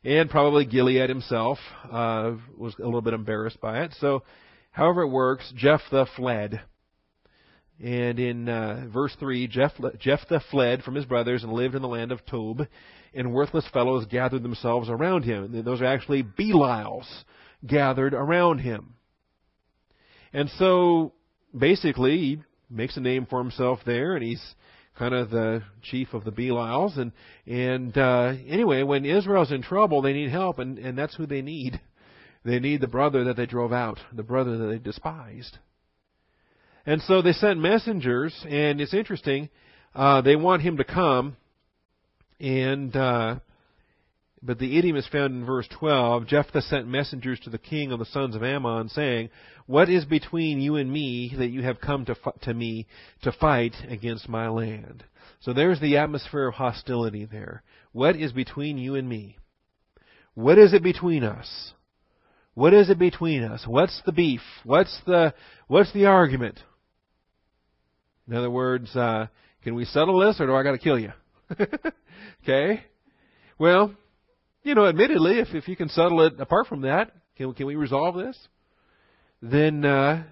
and probably Gilead himself uh, was a little bit embarrassed by it. So However it works, Jephthah fled. And in uh, verse 3, Jephthah fled from his brothers and lived in the land of Tob, and worthless fellows gathered themselves around him. And Those are actually Belials gathered around him. And so, basically, he makes a name for himself there, and he's kind of the chief of the Belials. And and uh, anyway, when Israel's in trouble, they need help, and and that's who they need. They need the brother that they drove out, the brother that they despised. And so they sent messengers, and it's interesting. Uh, they want him to come, and uh, but the idiom is found in verse 12. Jephthah sent messengers to the king of the sons of Ammon, saying, "What is between you and me that you have come to to me to fight against my land?" So there's the atmosphere of hostility there. What is between you and me? What is it between us? What is it between us? What's the beef? What's the what's the argument? In other words, uh, can we settle this, or do I got to kill you? okay. Well, you know, admittedly, if if you can settle it apart from that, can can we resolve this? Then uh,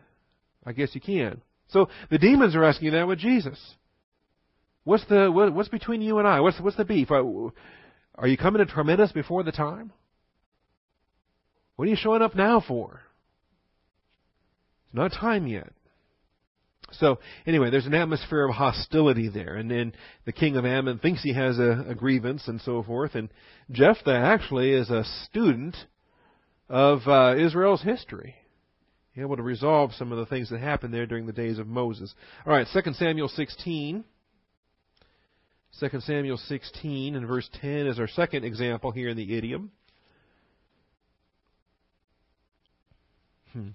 I guess you can. So the demons are asking that with Jesus. What's the what, what's between you and I? What's what's the beef? Are, you coming to torment us before the time? What are you showing up now for? It's not time yet. So anyway, there's an atmosphere of hostility there, and then the king of Ammon thinks he has a, a grievance and so forth. And Jephthah actually is a student of uh, Israel's history, able to resolve some of the things that happened there during the days of Moses. All right, 2 Samuel 16. 2 Samuel 16 and verse 10 is our second example here in the idiom. Hmm.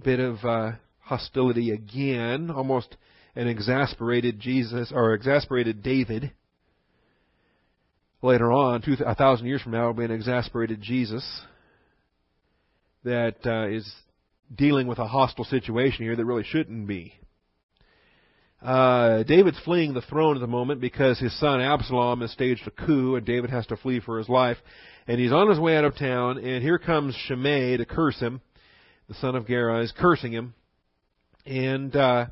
Bit of uh, hostility again, almost an exasperated Jesus or exasperated David. Later on, two, a thousand years from now, will be an exasperated Jesus that uh, is dealing with a hostile situation here that really shouldn't be. Uh, David's fleeing the throne at the moment because his son Absalom has staged a coup and David has to flee for his life and he's on his way out of town, and here comes Shimei to curse him. The son of Gera is cursing him, and uh,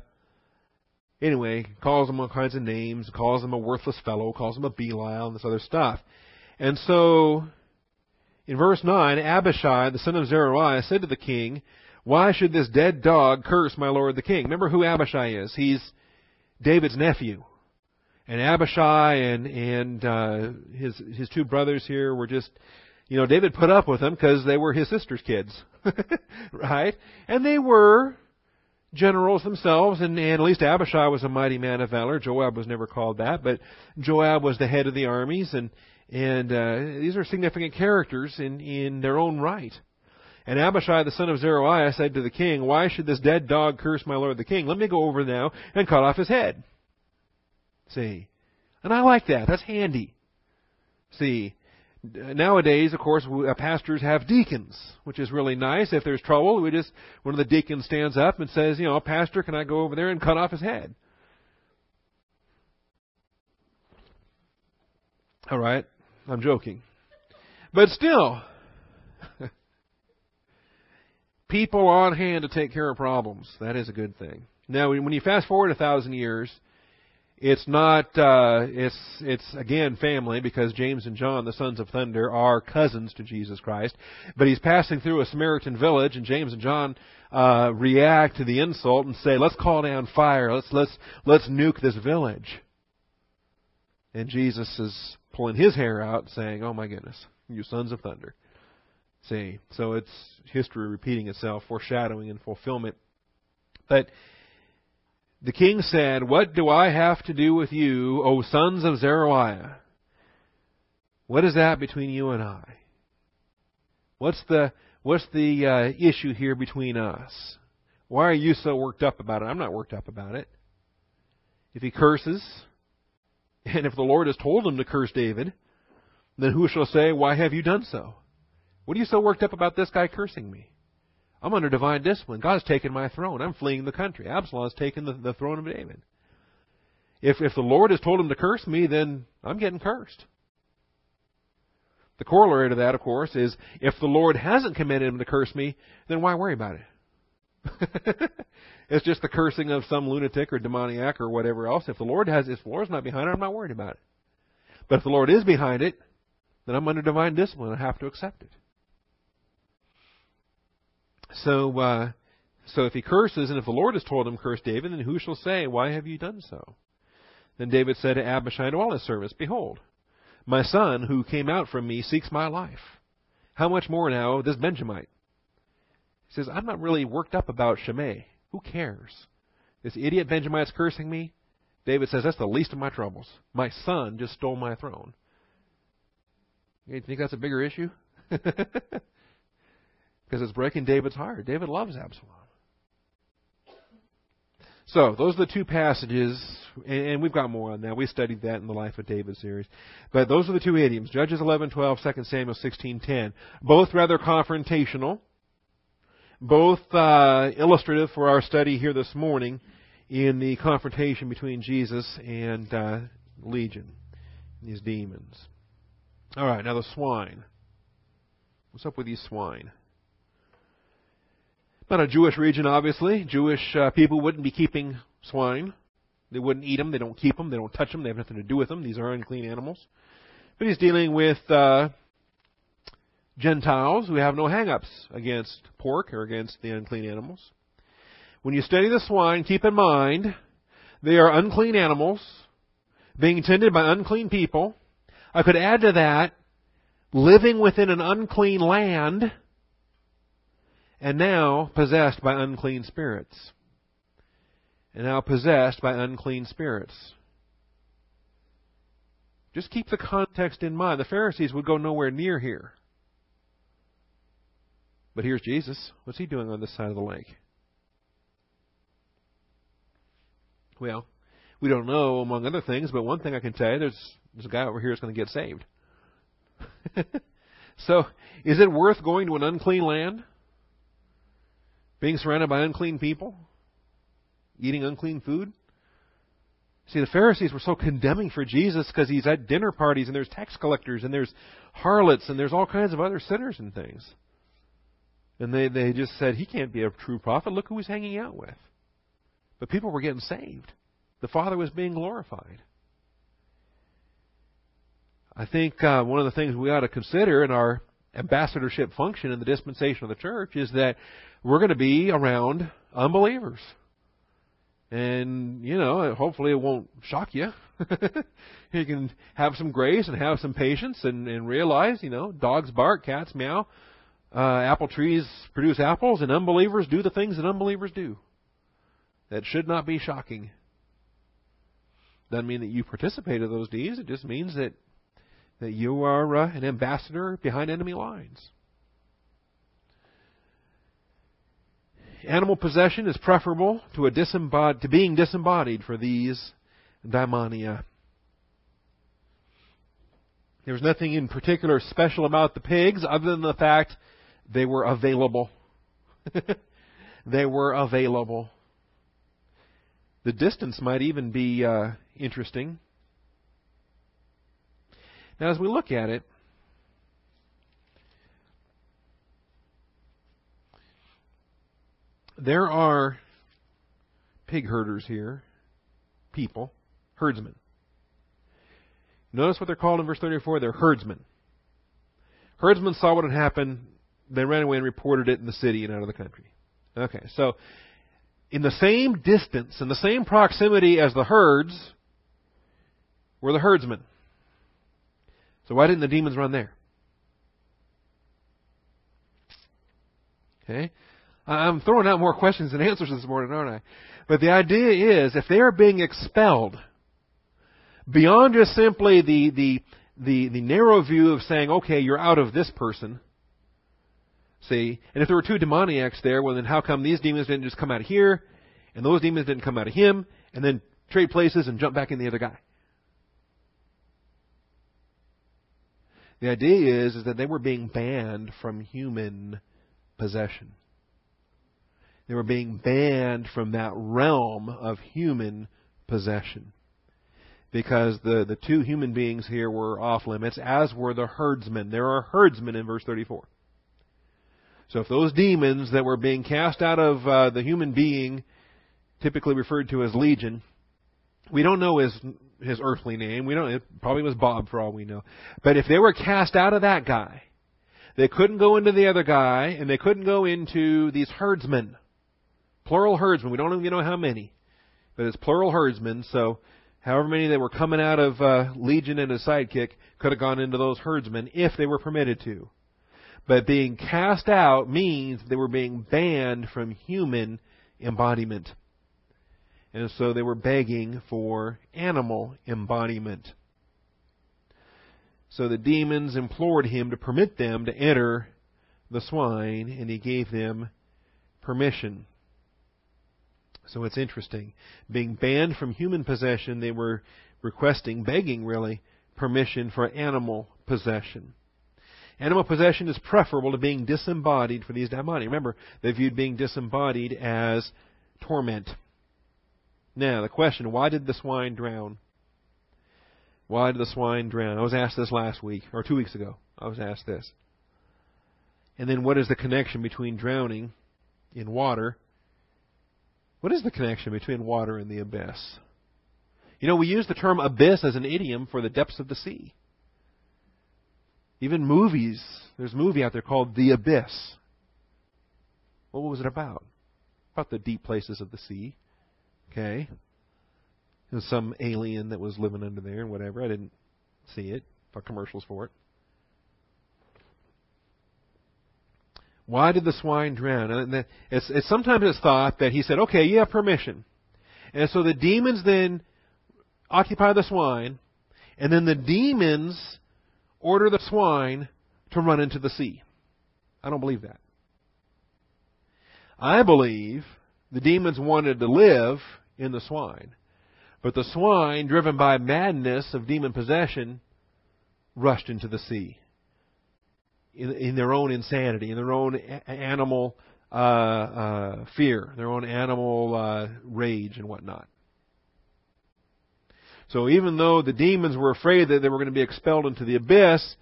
anyway, calls him all kinds of names, calls him a worthless fellow, calls him a Belial, and this other stuff. And so, in verse 9, Abishai, the son of Zeruiah, said to the king, Why should this dead dog curse my lord the king? Remember who Abishai is. He's David's nephew and Abishai and and uh, his his two brothers here were just, you know, David put up with them because they were his sister's kids, right? And they were generals themselves, and, and at least Abishai was a mighty man of valor. Joab was never called that, but Joab was the head of the armies, and and uh, these are significant characters in in their own right. And Abishai the son of Zeruiah said to the king, Why should this dead dog curse my lord the king? Let me go over now and cut off his head. See? And I like that. That's handy. See? Nowadays, of course, uh, pastors have deacons, which is really nice. If there's trouble, we just one of the deacons stands up and says, you know, Pastor, can I go over there and cut off his head? All right, I'm joking, but still, people on hand to take care of problems. That is a good thing. Now, when you fast forward a thousand years it's not. Uh, it's it's again family because James and John, the sons of thunder, are cousins to Jesus Christ. But he's passing through a Samaritan village, and James and John uh, react to the insult and say, "Let's call down fire. Let's let's let's nuke this village." And Jesus is pulling his hair out, saying, "Oh my goodness, you sons of thunder." See, so it's history repeating itself, foreshadowing and fulfillment. But the king said, What do I have to do with you, O sons of Zeruiah? What is that between you and I? What's the, what's the uh, issue here between us? Why are you so worked up about it? I'm not worked up about it. If he curses, and if the Lord has told him to curse David, then who shall say, Why have you done so? What are you so worked up about this guy cursing me? I'm under divine discipline. God's taken my throne. I'm fleeing the country. Absalom has taken the, the throne of David. If, if the Lord has told him to curse me, then I'm getting cursed. The corollary to that, of course, is if the Lord hasn't commanded him to curse me, then why worry about it? it's just the cursing of some lunatic or demoniac or whatever else. If the Lord has, if the Lord's not behind it, I'm not worried about it. But if the Lord is behind it, then I'm under divine discipline. I have to accept it. So, uh, so if he curses, and if the Lord has told him, curse David, then who shall say, Why have you done so? Then David said to Abishai and to all his servants, Behold, my son who came out from me seeks my life. How much more now this Benjamite? He says, I'm not really worked up about Shimei. Who cares? This idiot Benjamite's cursing me. David says, That's the least of my troubles. My son just stole my throne. You think that's a bigger issue? because it's breaking David's heart. David loves Absalom. So, those are the two passages, and we've got more on that. We studied that in the Life of David series. But those are the two idioms, Judges 11:12, 2 Samuel 16:10. Both rather confrontational, both uh, illustrative for our study here this morning in the confrontation between Jesus and uh, Legion, these demons. All right, now the swine. What's up with these swine? Not a Jewish region, obviously. Jewish uh, people wouldn't be keeping swine. They wouldn't eat them. They don't keep them. They don't touch them. They have nothing to do with them. These are unclean animals. But he's dealing with uh, Gentiles who have no hang-ups against pork or against the unclean animals. When you study the swine, keep in mind they are unclean animals being tended by unclean people. I could add to that living within an unclean land and now possessed by unclean spirits. And now possessed by unclean spirits. Just keep the context in mind. The Pharisees would go nowhere near here. But here's Jesus. What's he doing on this side of the lake? Well, we don't know, among other things, but one thing I can tell you, there's, there's a guy over here that's going to get saved. so, is it worth going to an unclean land? Being surrounded by unclean people? Eating unclean food? See, the Pharisees were so condemning for Jesus because he's at dinner parties and there's tax collectors and there's harlots and there's all kinds of other sinners and things. And they, they just said, he can't be a true prophet. Look who he's hanging out with. But people were getting saved. The Father was being glorified. I think uh, one of the things we ought to consider in our ambassadorship function in the dispensation of the church is that we're going to be around unbelievers. And, you know, hopefully it won't shock you. you can have some grace and have some patience and, and realize, you know, dogs bark, cats meow, uh, apple trees produce apples, and unbelievers do the things that unbelievers do. That should not be shocking. Doesn't mean that you participate in those deeds. It just means that that you are uh, an ambassador behind enemy lines. Animal possession is preferable to a disembod- to being disembodied for these daimonia. There was nothing in particular special about the pigs other than the fact they were available. they were available. The distance might even be uh, interesting. Now, as we look at it, there are pig herders here, people, herdsmen. Notice what they're called in verse 34. They're herdsmen. Herdsmen saw what had happened. They ran away and reported it in the city and out of the country. Okay, so in the same distance, in the same proximity as the herds, were the herdsmen. So why didn't the demons run there? Okay? I'm throwing out more questions than answers this morning, aren't I? But the idea is, if they are being expelled, beyond just simply the, the, the, the narrow view of saying, okay, you're out of this person, see, and if there were two demoniacs there, well then how come these demons didn't just come out of here, and those demons didn't come out of him, and then trade places and jump back in the other guy? The idea is, is that they were being banned from human possession. They were being banned from that realm of human possession. Because the, the two human beings here were off limits, as were the herdsmen. There are herdsmen in verse 34. So if those demons that were being cast out of uh, the human being, typically referred to as legion, we don't know his his earthly name. We don't. It probably was Bob for all we know. But if they were cast out of that guy, they couldn't go into the other guy, and they couldn't go into these herdsmen. Plural herdsmen. We don't even know how many, but it's plural herdsmen. So, however many that were coming out of uh, Legion and his sidekick could have gone into those herdsmen if they were permitted to. But being cast out means they were being banned from human embodiment. And so they were begging for animal embodiment. So the demons implored him to permit them to enter the swine, and he gave them permission. So it's interesting. Being banned from human possession, they were requesting, begging really, permission for animal possession. Animal possession is preferable to being disembodied for these daimonia. Remember, they viewed being disembodied as torment. Now, the question why did the swine drown? Why did the swine drown? I was asked this last week, or two weeks ago. I was asked this. And then, what is the connection between drowning in water what is the connection between water and the abyss? You know, we use the term abyss as an idiom for the depths of the sea. Even movies, there's a movie out there called The Abyss. What was it about? About the deep places of the sea. Okay. There's some alien that was living under there and whatever. I didn't see it. Saw commercials for it. Why did the swine drown? And it's, it's sometimes it's thought that he said, okay, you have permission. And so the demons then occupy the swine, and then the demons order the swine to run into the sea. I don't believe that. I believe the demons wanted to live in the swine, but the swine, driven by madness of demon possession, rushed into the sea in, in their own insanity, in their own animal uh, uh, fear, their own animal uh, rage and whatnot. So even though the demons were afraid that they were going to be expelled into the abyss,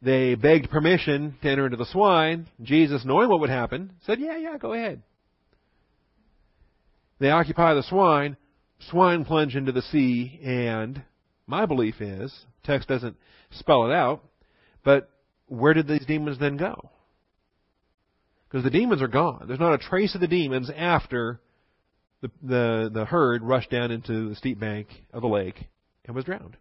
they begged permission to enter into the swine. Jesus, knowing what would happen, said, Yeah, yeah, go ahead. They occupy the swine, swine plunge into the sea, and my belief is, text doesn't spell it out, but where did these demons then go? Because the demons are gone. There's not a trace of the demons after the, the, the herd rushed down into the steep bank of the lake and was drowned.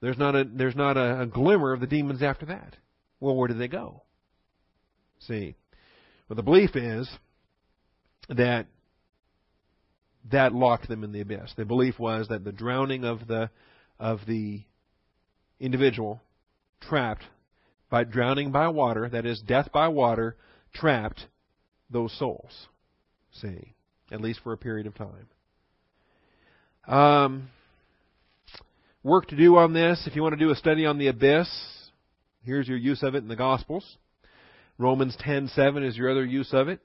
There's not a there's not a, a glimmer of the demons after that. Well, where did they go? See, well, the belief is that that locked them in the abyss. The belief was that the drowning of the of the individual trapped by drowning by water, that is, death by water, trapped those souls. See, at least for a period of time. Um, work to do on this. If you want to do a study on the abyss, here's your use of it in the Gospels. Romans 10:7 is your other use of it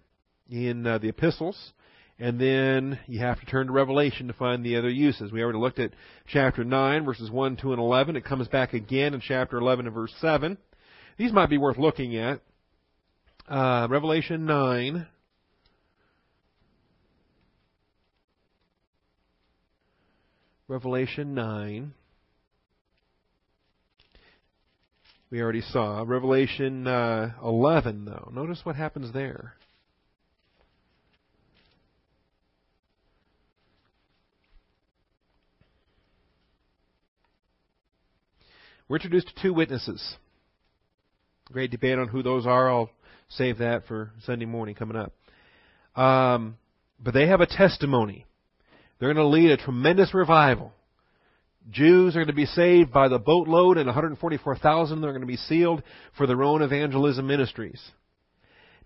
in uh, the epistles. And then you have to turn to Revelation to find the other uses. We already looked at chapter 9, verses 1, 2, and 11. It comes back again in chapter 11 and verse 7. These might be worth looking at. Uh, Revelation 9. Revelation 9. We already saw. Revelation uh, 11, though. Notice what happens there. We're introduced to two witnesses. Great debate on who those are. I'll save that for Sunday morning coming up. Um, but they have a testimony. They're going to lead a tremendous revival. Jews are going to be saved by the boatload, and 144,000 are going to be sealed for their own evangelism ministries.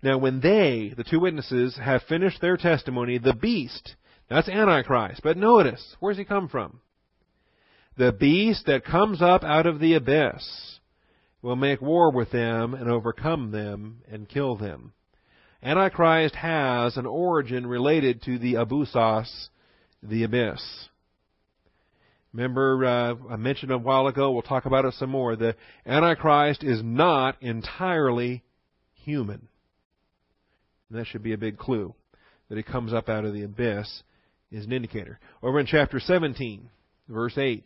Now, when they, the two witnesses, have finished their testimony, the beast, that's Antichrist. But notice, where's he come from? The beast that comes up out of the abyss will make war with them and overcome them and kill them. Antichrist has an origin related to the abyssos, the abyss. Remember, uh, I mentioned a while ago, we'll talk about it some more. The Antichrist is not entirely human. And that should be a big clue. That he comes up out of the abyss is an indicator. Over in chapter 17, verse 8.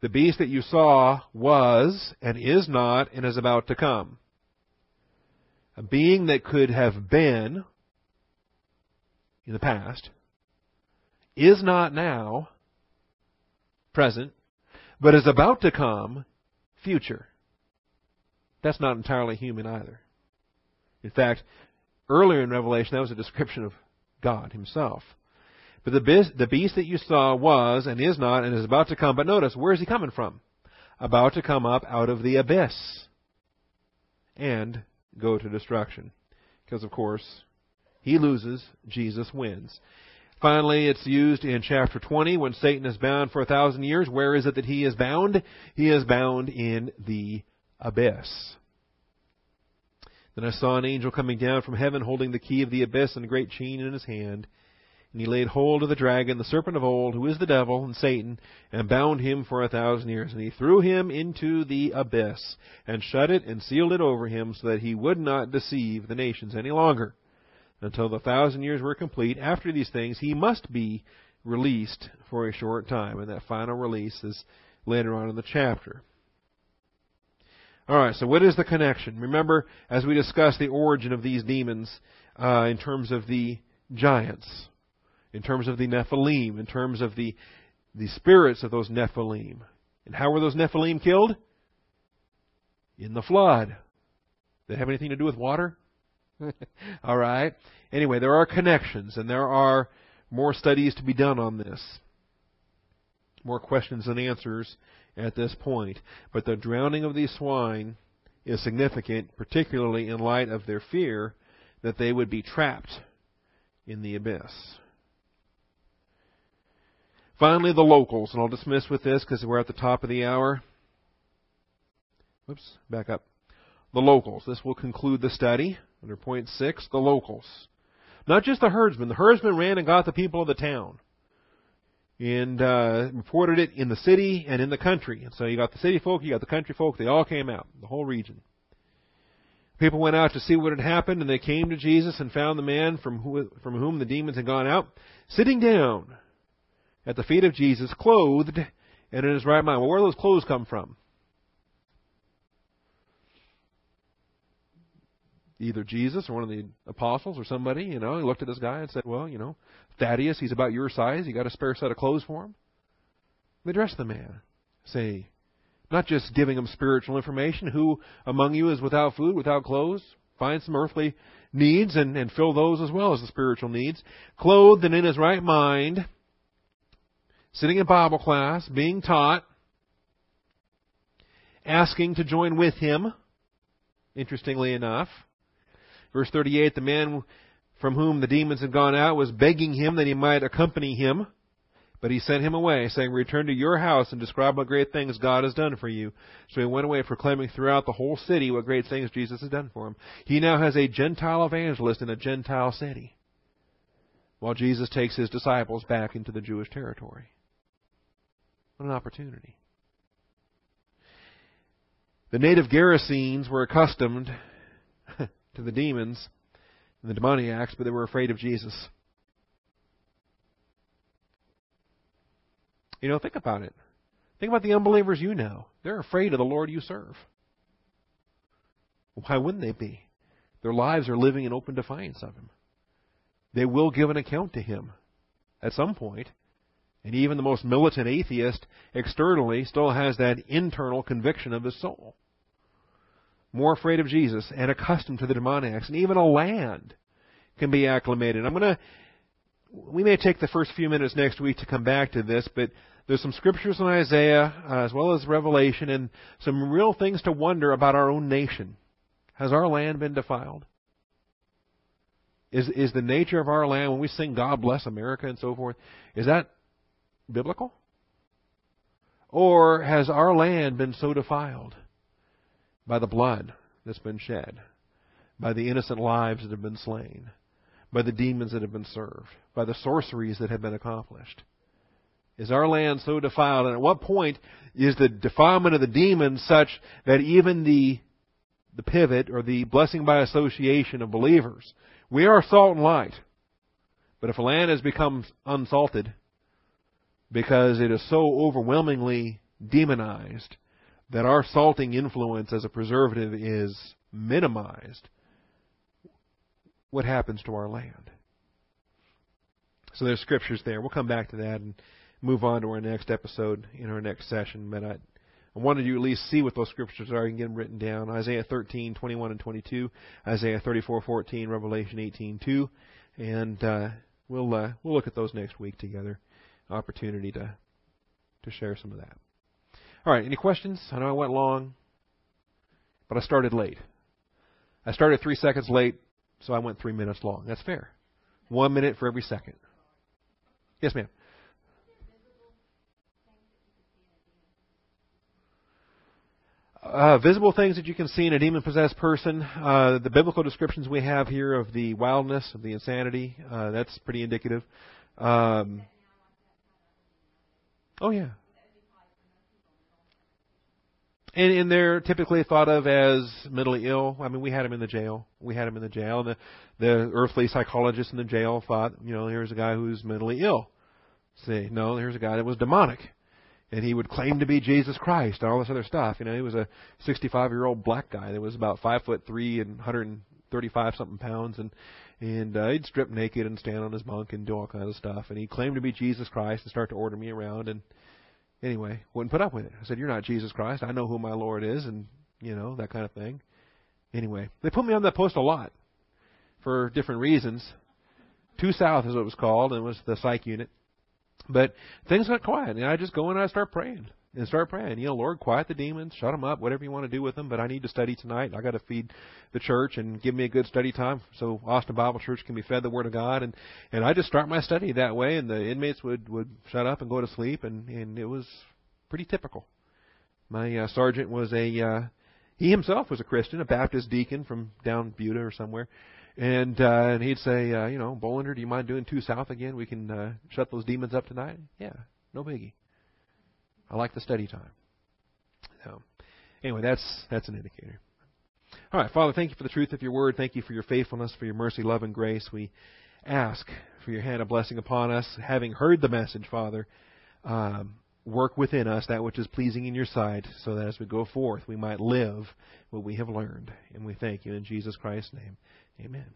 The beast that you saw was and is not and is about to come. A being that could have been in the past, is not now, present, but is about to come, future. That's not entirely human either. In fact, earlier in Revelation, that was a description of God Himself. The the beast that you saw was and is not and is about to come. But notice, where is he coming from? About to come up out of the abyss and go to destruction. Because, of course, he loses, Jesus wins. Finally, it's used in chapter 20 when Satan is bound for a thousand years. Where is it that he is bound? He is bound in the abyss. Then I saw an angel coming down from heaven holding the key of the abyss and a great chain in his hand. And he laid hold of the dragon, the serpent of old, who is the devil and Satan, and bound him for a thousand years. And he threw him into the abyss, and shut it and sealed it over him, so that he would not deceive the nations any longer. Until the thousand years were complete, after these things, he must be released for a short time. And that final release is later on in the chapter. Alright, so what is the connection? Remember, as we discussed the origin of these demons uh, in terms of the giants in terms of the Nephilim, in terms of the, the spirits of those Nephilim. And how were those Nephilim killed? In the flood. Did it have anything to do with water? All right. Anyway, there are connections, and there are more studies to be done on this. More questions and answers at this point. But the drowning of these swine is significant, particularly in light of their fear that they would be trapped in the abyss. Finally, the locals, and I'll dismiss with this because we're at the top of the hour. Whoops, back up. The locals. This will conclude the study under point six. The locals. Not just the herdsmen. The herdsmen ran and got the people of the town and uh, reported it in the city and in the country. And so you got the city folk, you got the country folk. They all came out, the whole region. People went out to see what had happened, and they came to Jesus and found the man from, who, from whom the demons had gone out, sitting down at the feet of Jesus, clothed and in his right mind. Well, where do those clothes come from? Either Jesus or one of the apostles or somebody, you know, he looked at this guy and said, Well, you know, Thaddeus, he's about your size. You got a spare set of clothes for him? They dress the man. Say, not just giving him spiritual information. Who among you is without food, without clothes? Find some earthly needs and, and fill those as well as the spiritual needs. Clothed and in his right mind sitting in Bible class, being taught, asking to join with him, interestingly enough. Verse 38, the man from whom the demons had gone out was begging him that he might accompany him. But he sent him away, saying, Return to your house and describe what great things God has done for you. So he went away proclaiming throughout the whole city what great things Jesus has done for him. He now has a Gentile evangelist in a Gentile city, while Jesus takes his disciples back into the Jewish territory. What an opportunity. The native Gerasenes were accustomed to the demons and the demoniacs, but they were afraid of Jesus. You know, think about it. Think about the unbelievers you know. They're afraid of the Lord you serve. Why wouldn't they be? Their lives are living in open defiance of Him. They will give an account to Him at some point. And even the most militant atheist externally still has that internal conviction of his soul. More afraid of Jesus and accustomed to the demoniacs. And even a land can be acclimated. I'm going to we may take the first few minutes next week to come back to this, but there's some scriptures in Isaiah uh, as well as Revelation and some real things to wonder about our own nation. Has our land been defiled? Is is the nature of our land when we sing God bless America and so forth, is that biblical? Or has our land been so defiled by the blood that's been shed, by the innocent lives that have been slain? by the demons that have been served, by the sorceries that have been accomplished? Is our land so defiled? And at what point is the defilement of the demons such that even the the pivot or the blessing by association of believers, we are salt and light. But if a land has become unsalted because it is so overwhelmingly demonized that our salting influence as a preservative is minimized, what happens to our land. So there's scriptures there. We'll come back to that and move on to our next episode in our next session. But I, I wanted you to at least see what those scriptures are and get them written down. Isaiah 13, 21 and 22, Isaiah 34, 14, Revelation 18, 2. And uh, we'll uh, we'll look at those next week together. Opportunity to to share some of that. All right, any questions? I know I went long, but I started late. I started three seconds late so I went three minutes long. That's fair. One minute for every second. Yes, ma'am. Uh, visible things that you can see in a demon possessed person. Uh, the biblical descriptions we have here of the wildness, of the insanity, uh, that's pretty indicative. Um, oh, yeah. And, and they're typically thought of as mentally ill. I mean, we had him in the jail. We had him in the jail. And the, the earthly psychologists in the jail thought, you know, here's a guy who's mentally ill. See, no, here's a guy that was demonic. And he would claim to be Jesus Christ and all this other stuff. You know, he was a 65 year old black guy that was about five foot three and 135 something pounds, and and uh, he'd strip naked and stand on his bunk and do all kinds of stuff. And he claimed to be Jesus Christ and start to order me around and Anyway, wouldn't put up with it. I said, "You're not Jesus Christ. I know who my Lord is," and you know that kind of thing. Anyway, they put me on that post a lot for different reasons. Two South is what it was called, and it was the psych unit. But things got quiet, and I just go in and I start praying and start praying. You know, Lord, quiet the demons, shut them up, whatever you want to do with them. But I need to study tonight. I got to feed the church and give me a good study time so Austin Bible Church can be fed the Word of God. And and I just start my study that way, and the inmates would would shut up and go to sleep, and and it was pretty typical. My uh, sergeant was a uh, he himself was a Christian, a Baptist deacon from down Buda or somewhere. And uh, and he'd say, uh, you know, Bolander, do you mind doing two south again? We can uh, shut those demons up tonight. Yeah, no biggie. I like the study time. So, anyway, that's that's an indicator. All right, Father, thank you for the truth of your word. Thank you for your faithfulness, for your mercy, love, and grace. We ask for your hand of blessing upon us. Having heard the message, Father, um, work within us that which is pleasing in your sight, so that as we go forth, we might live what we have learned. And we thank you in Jesus Christ's name. Amen.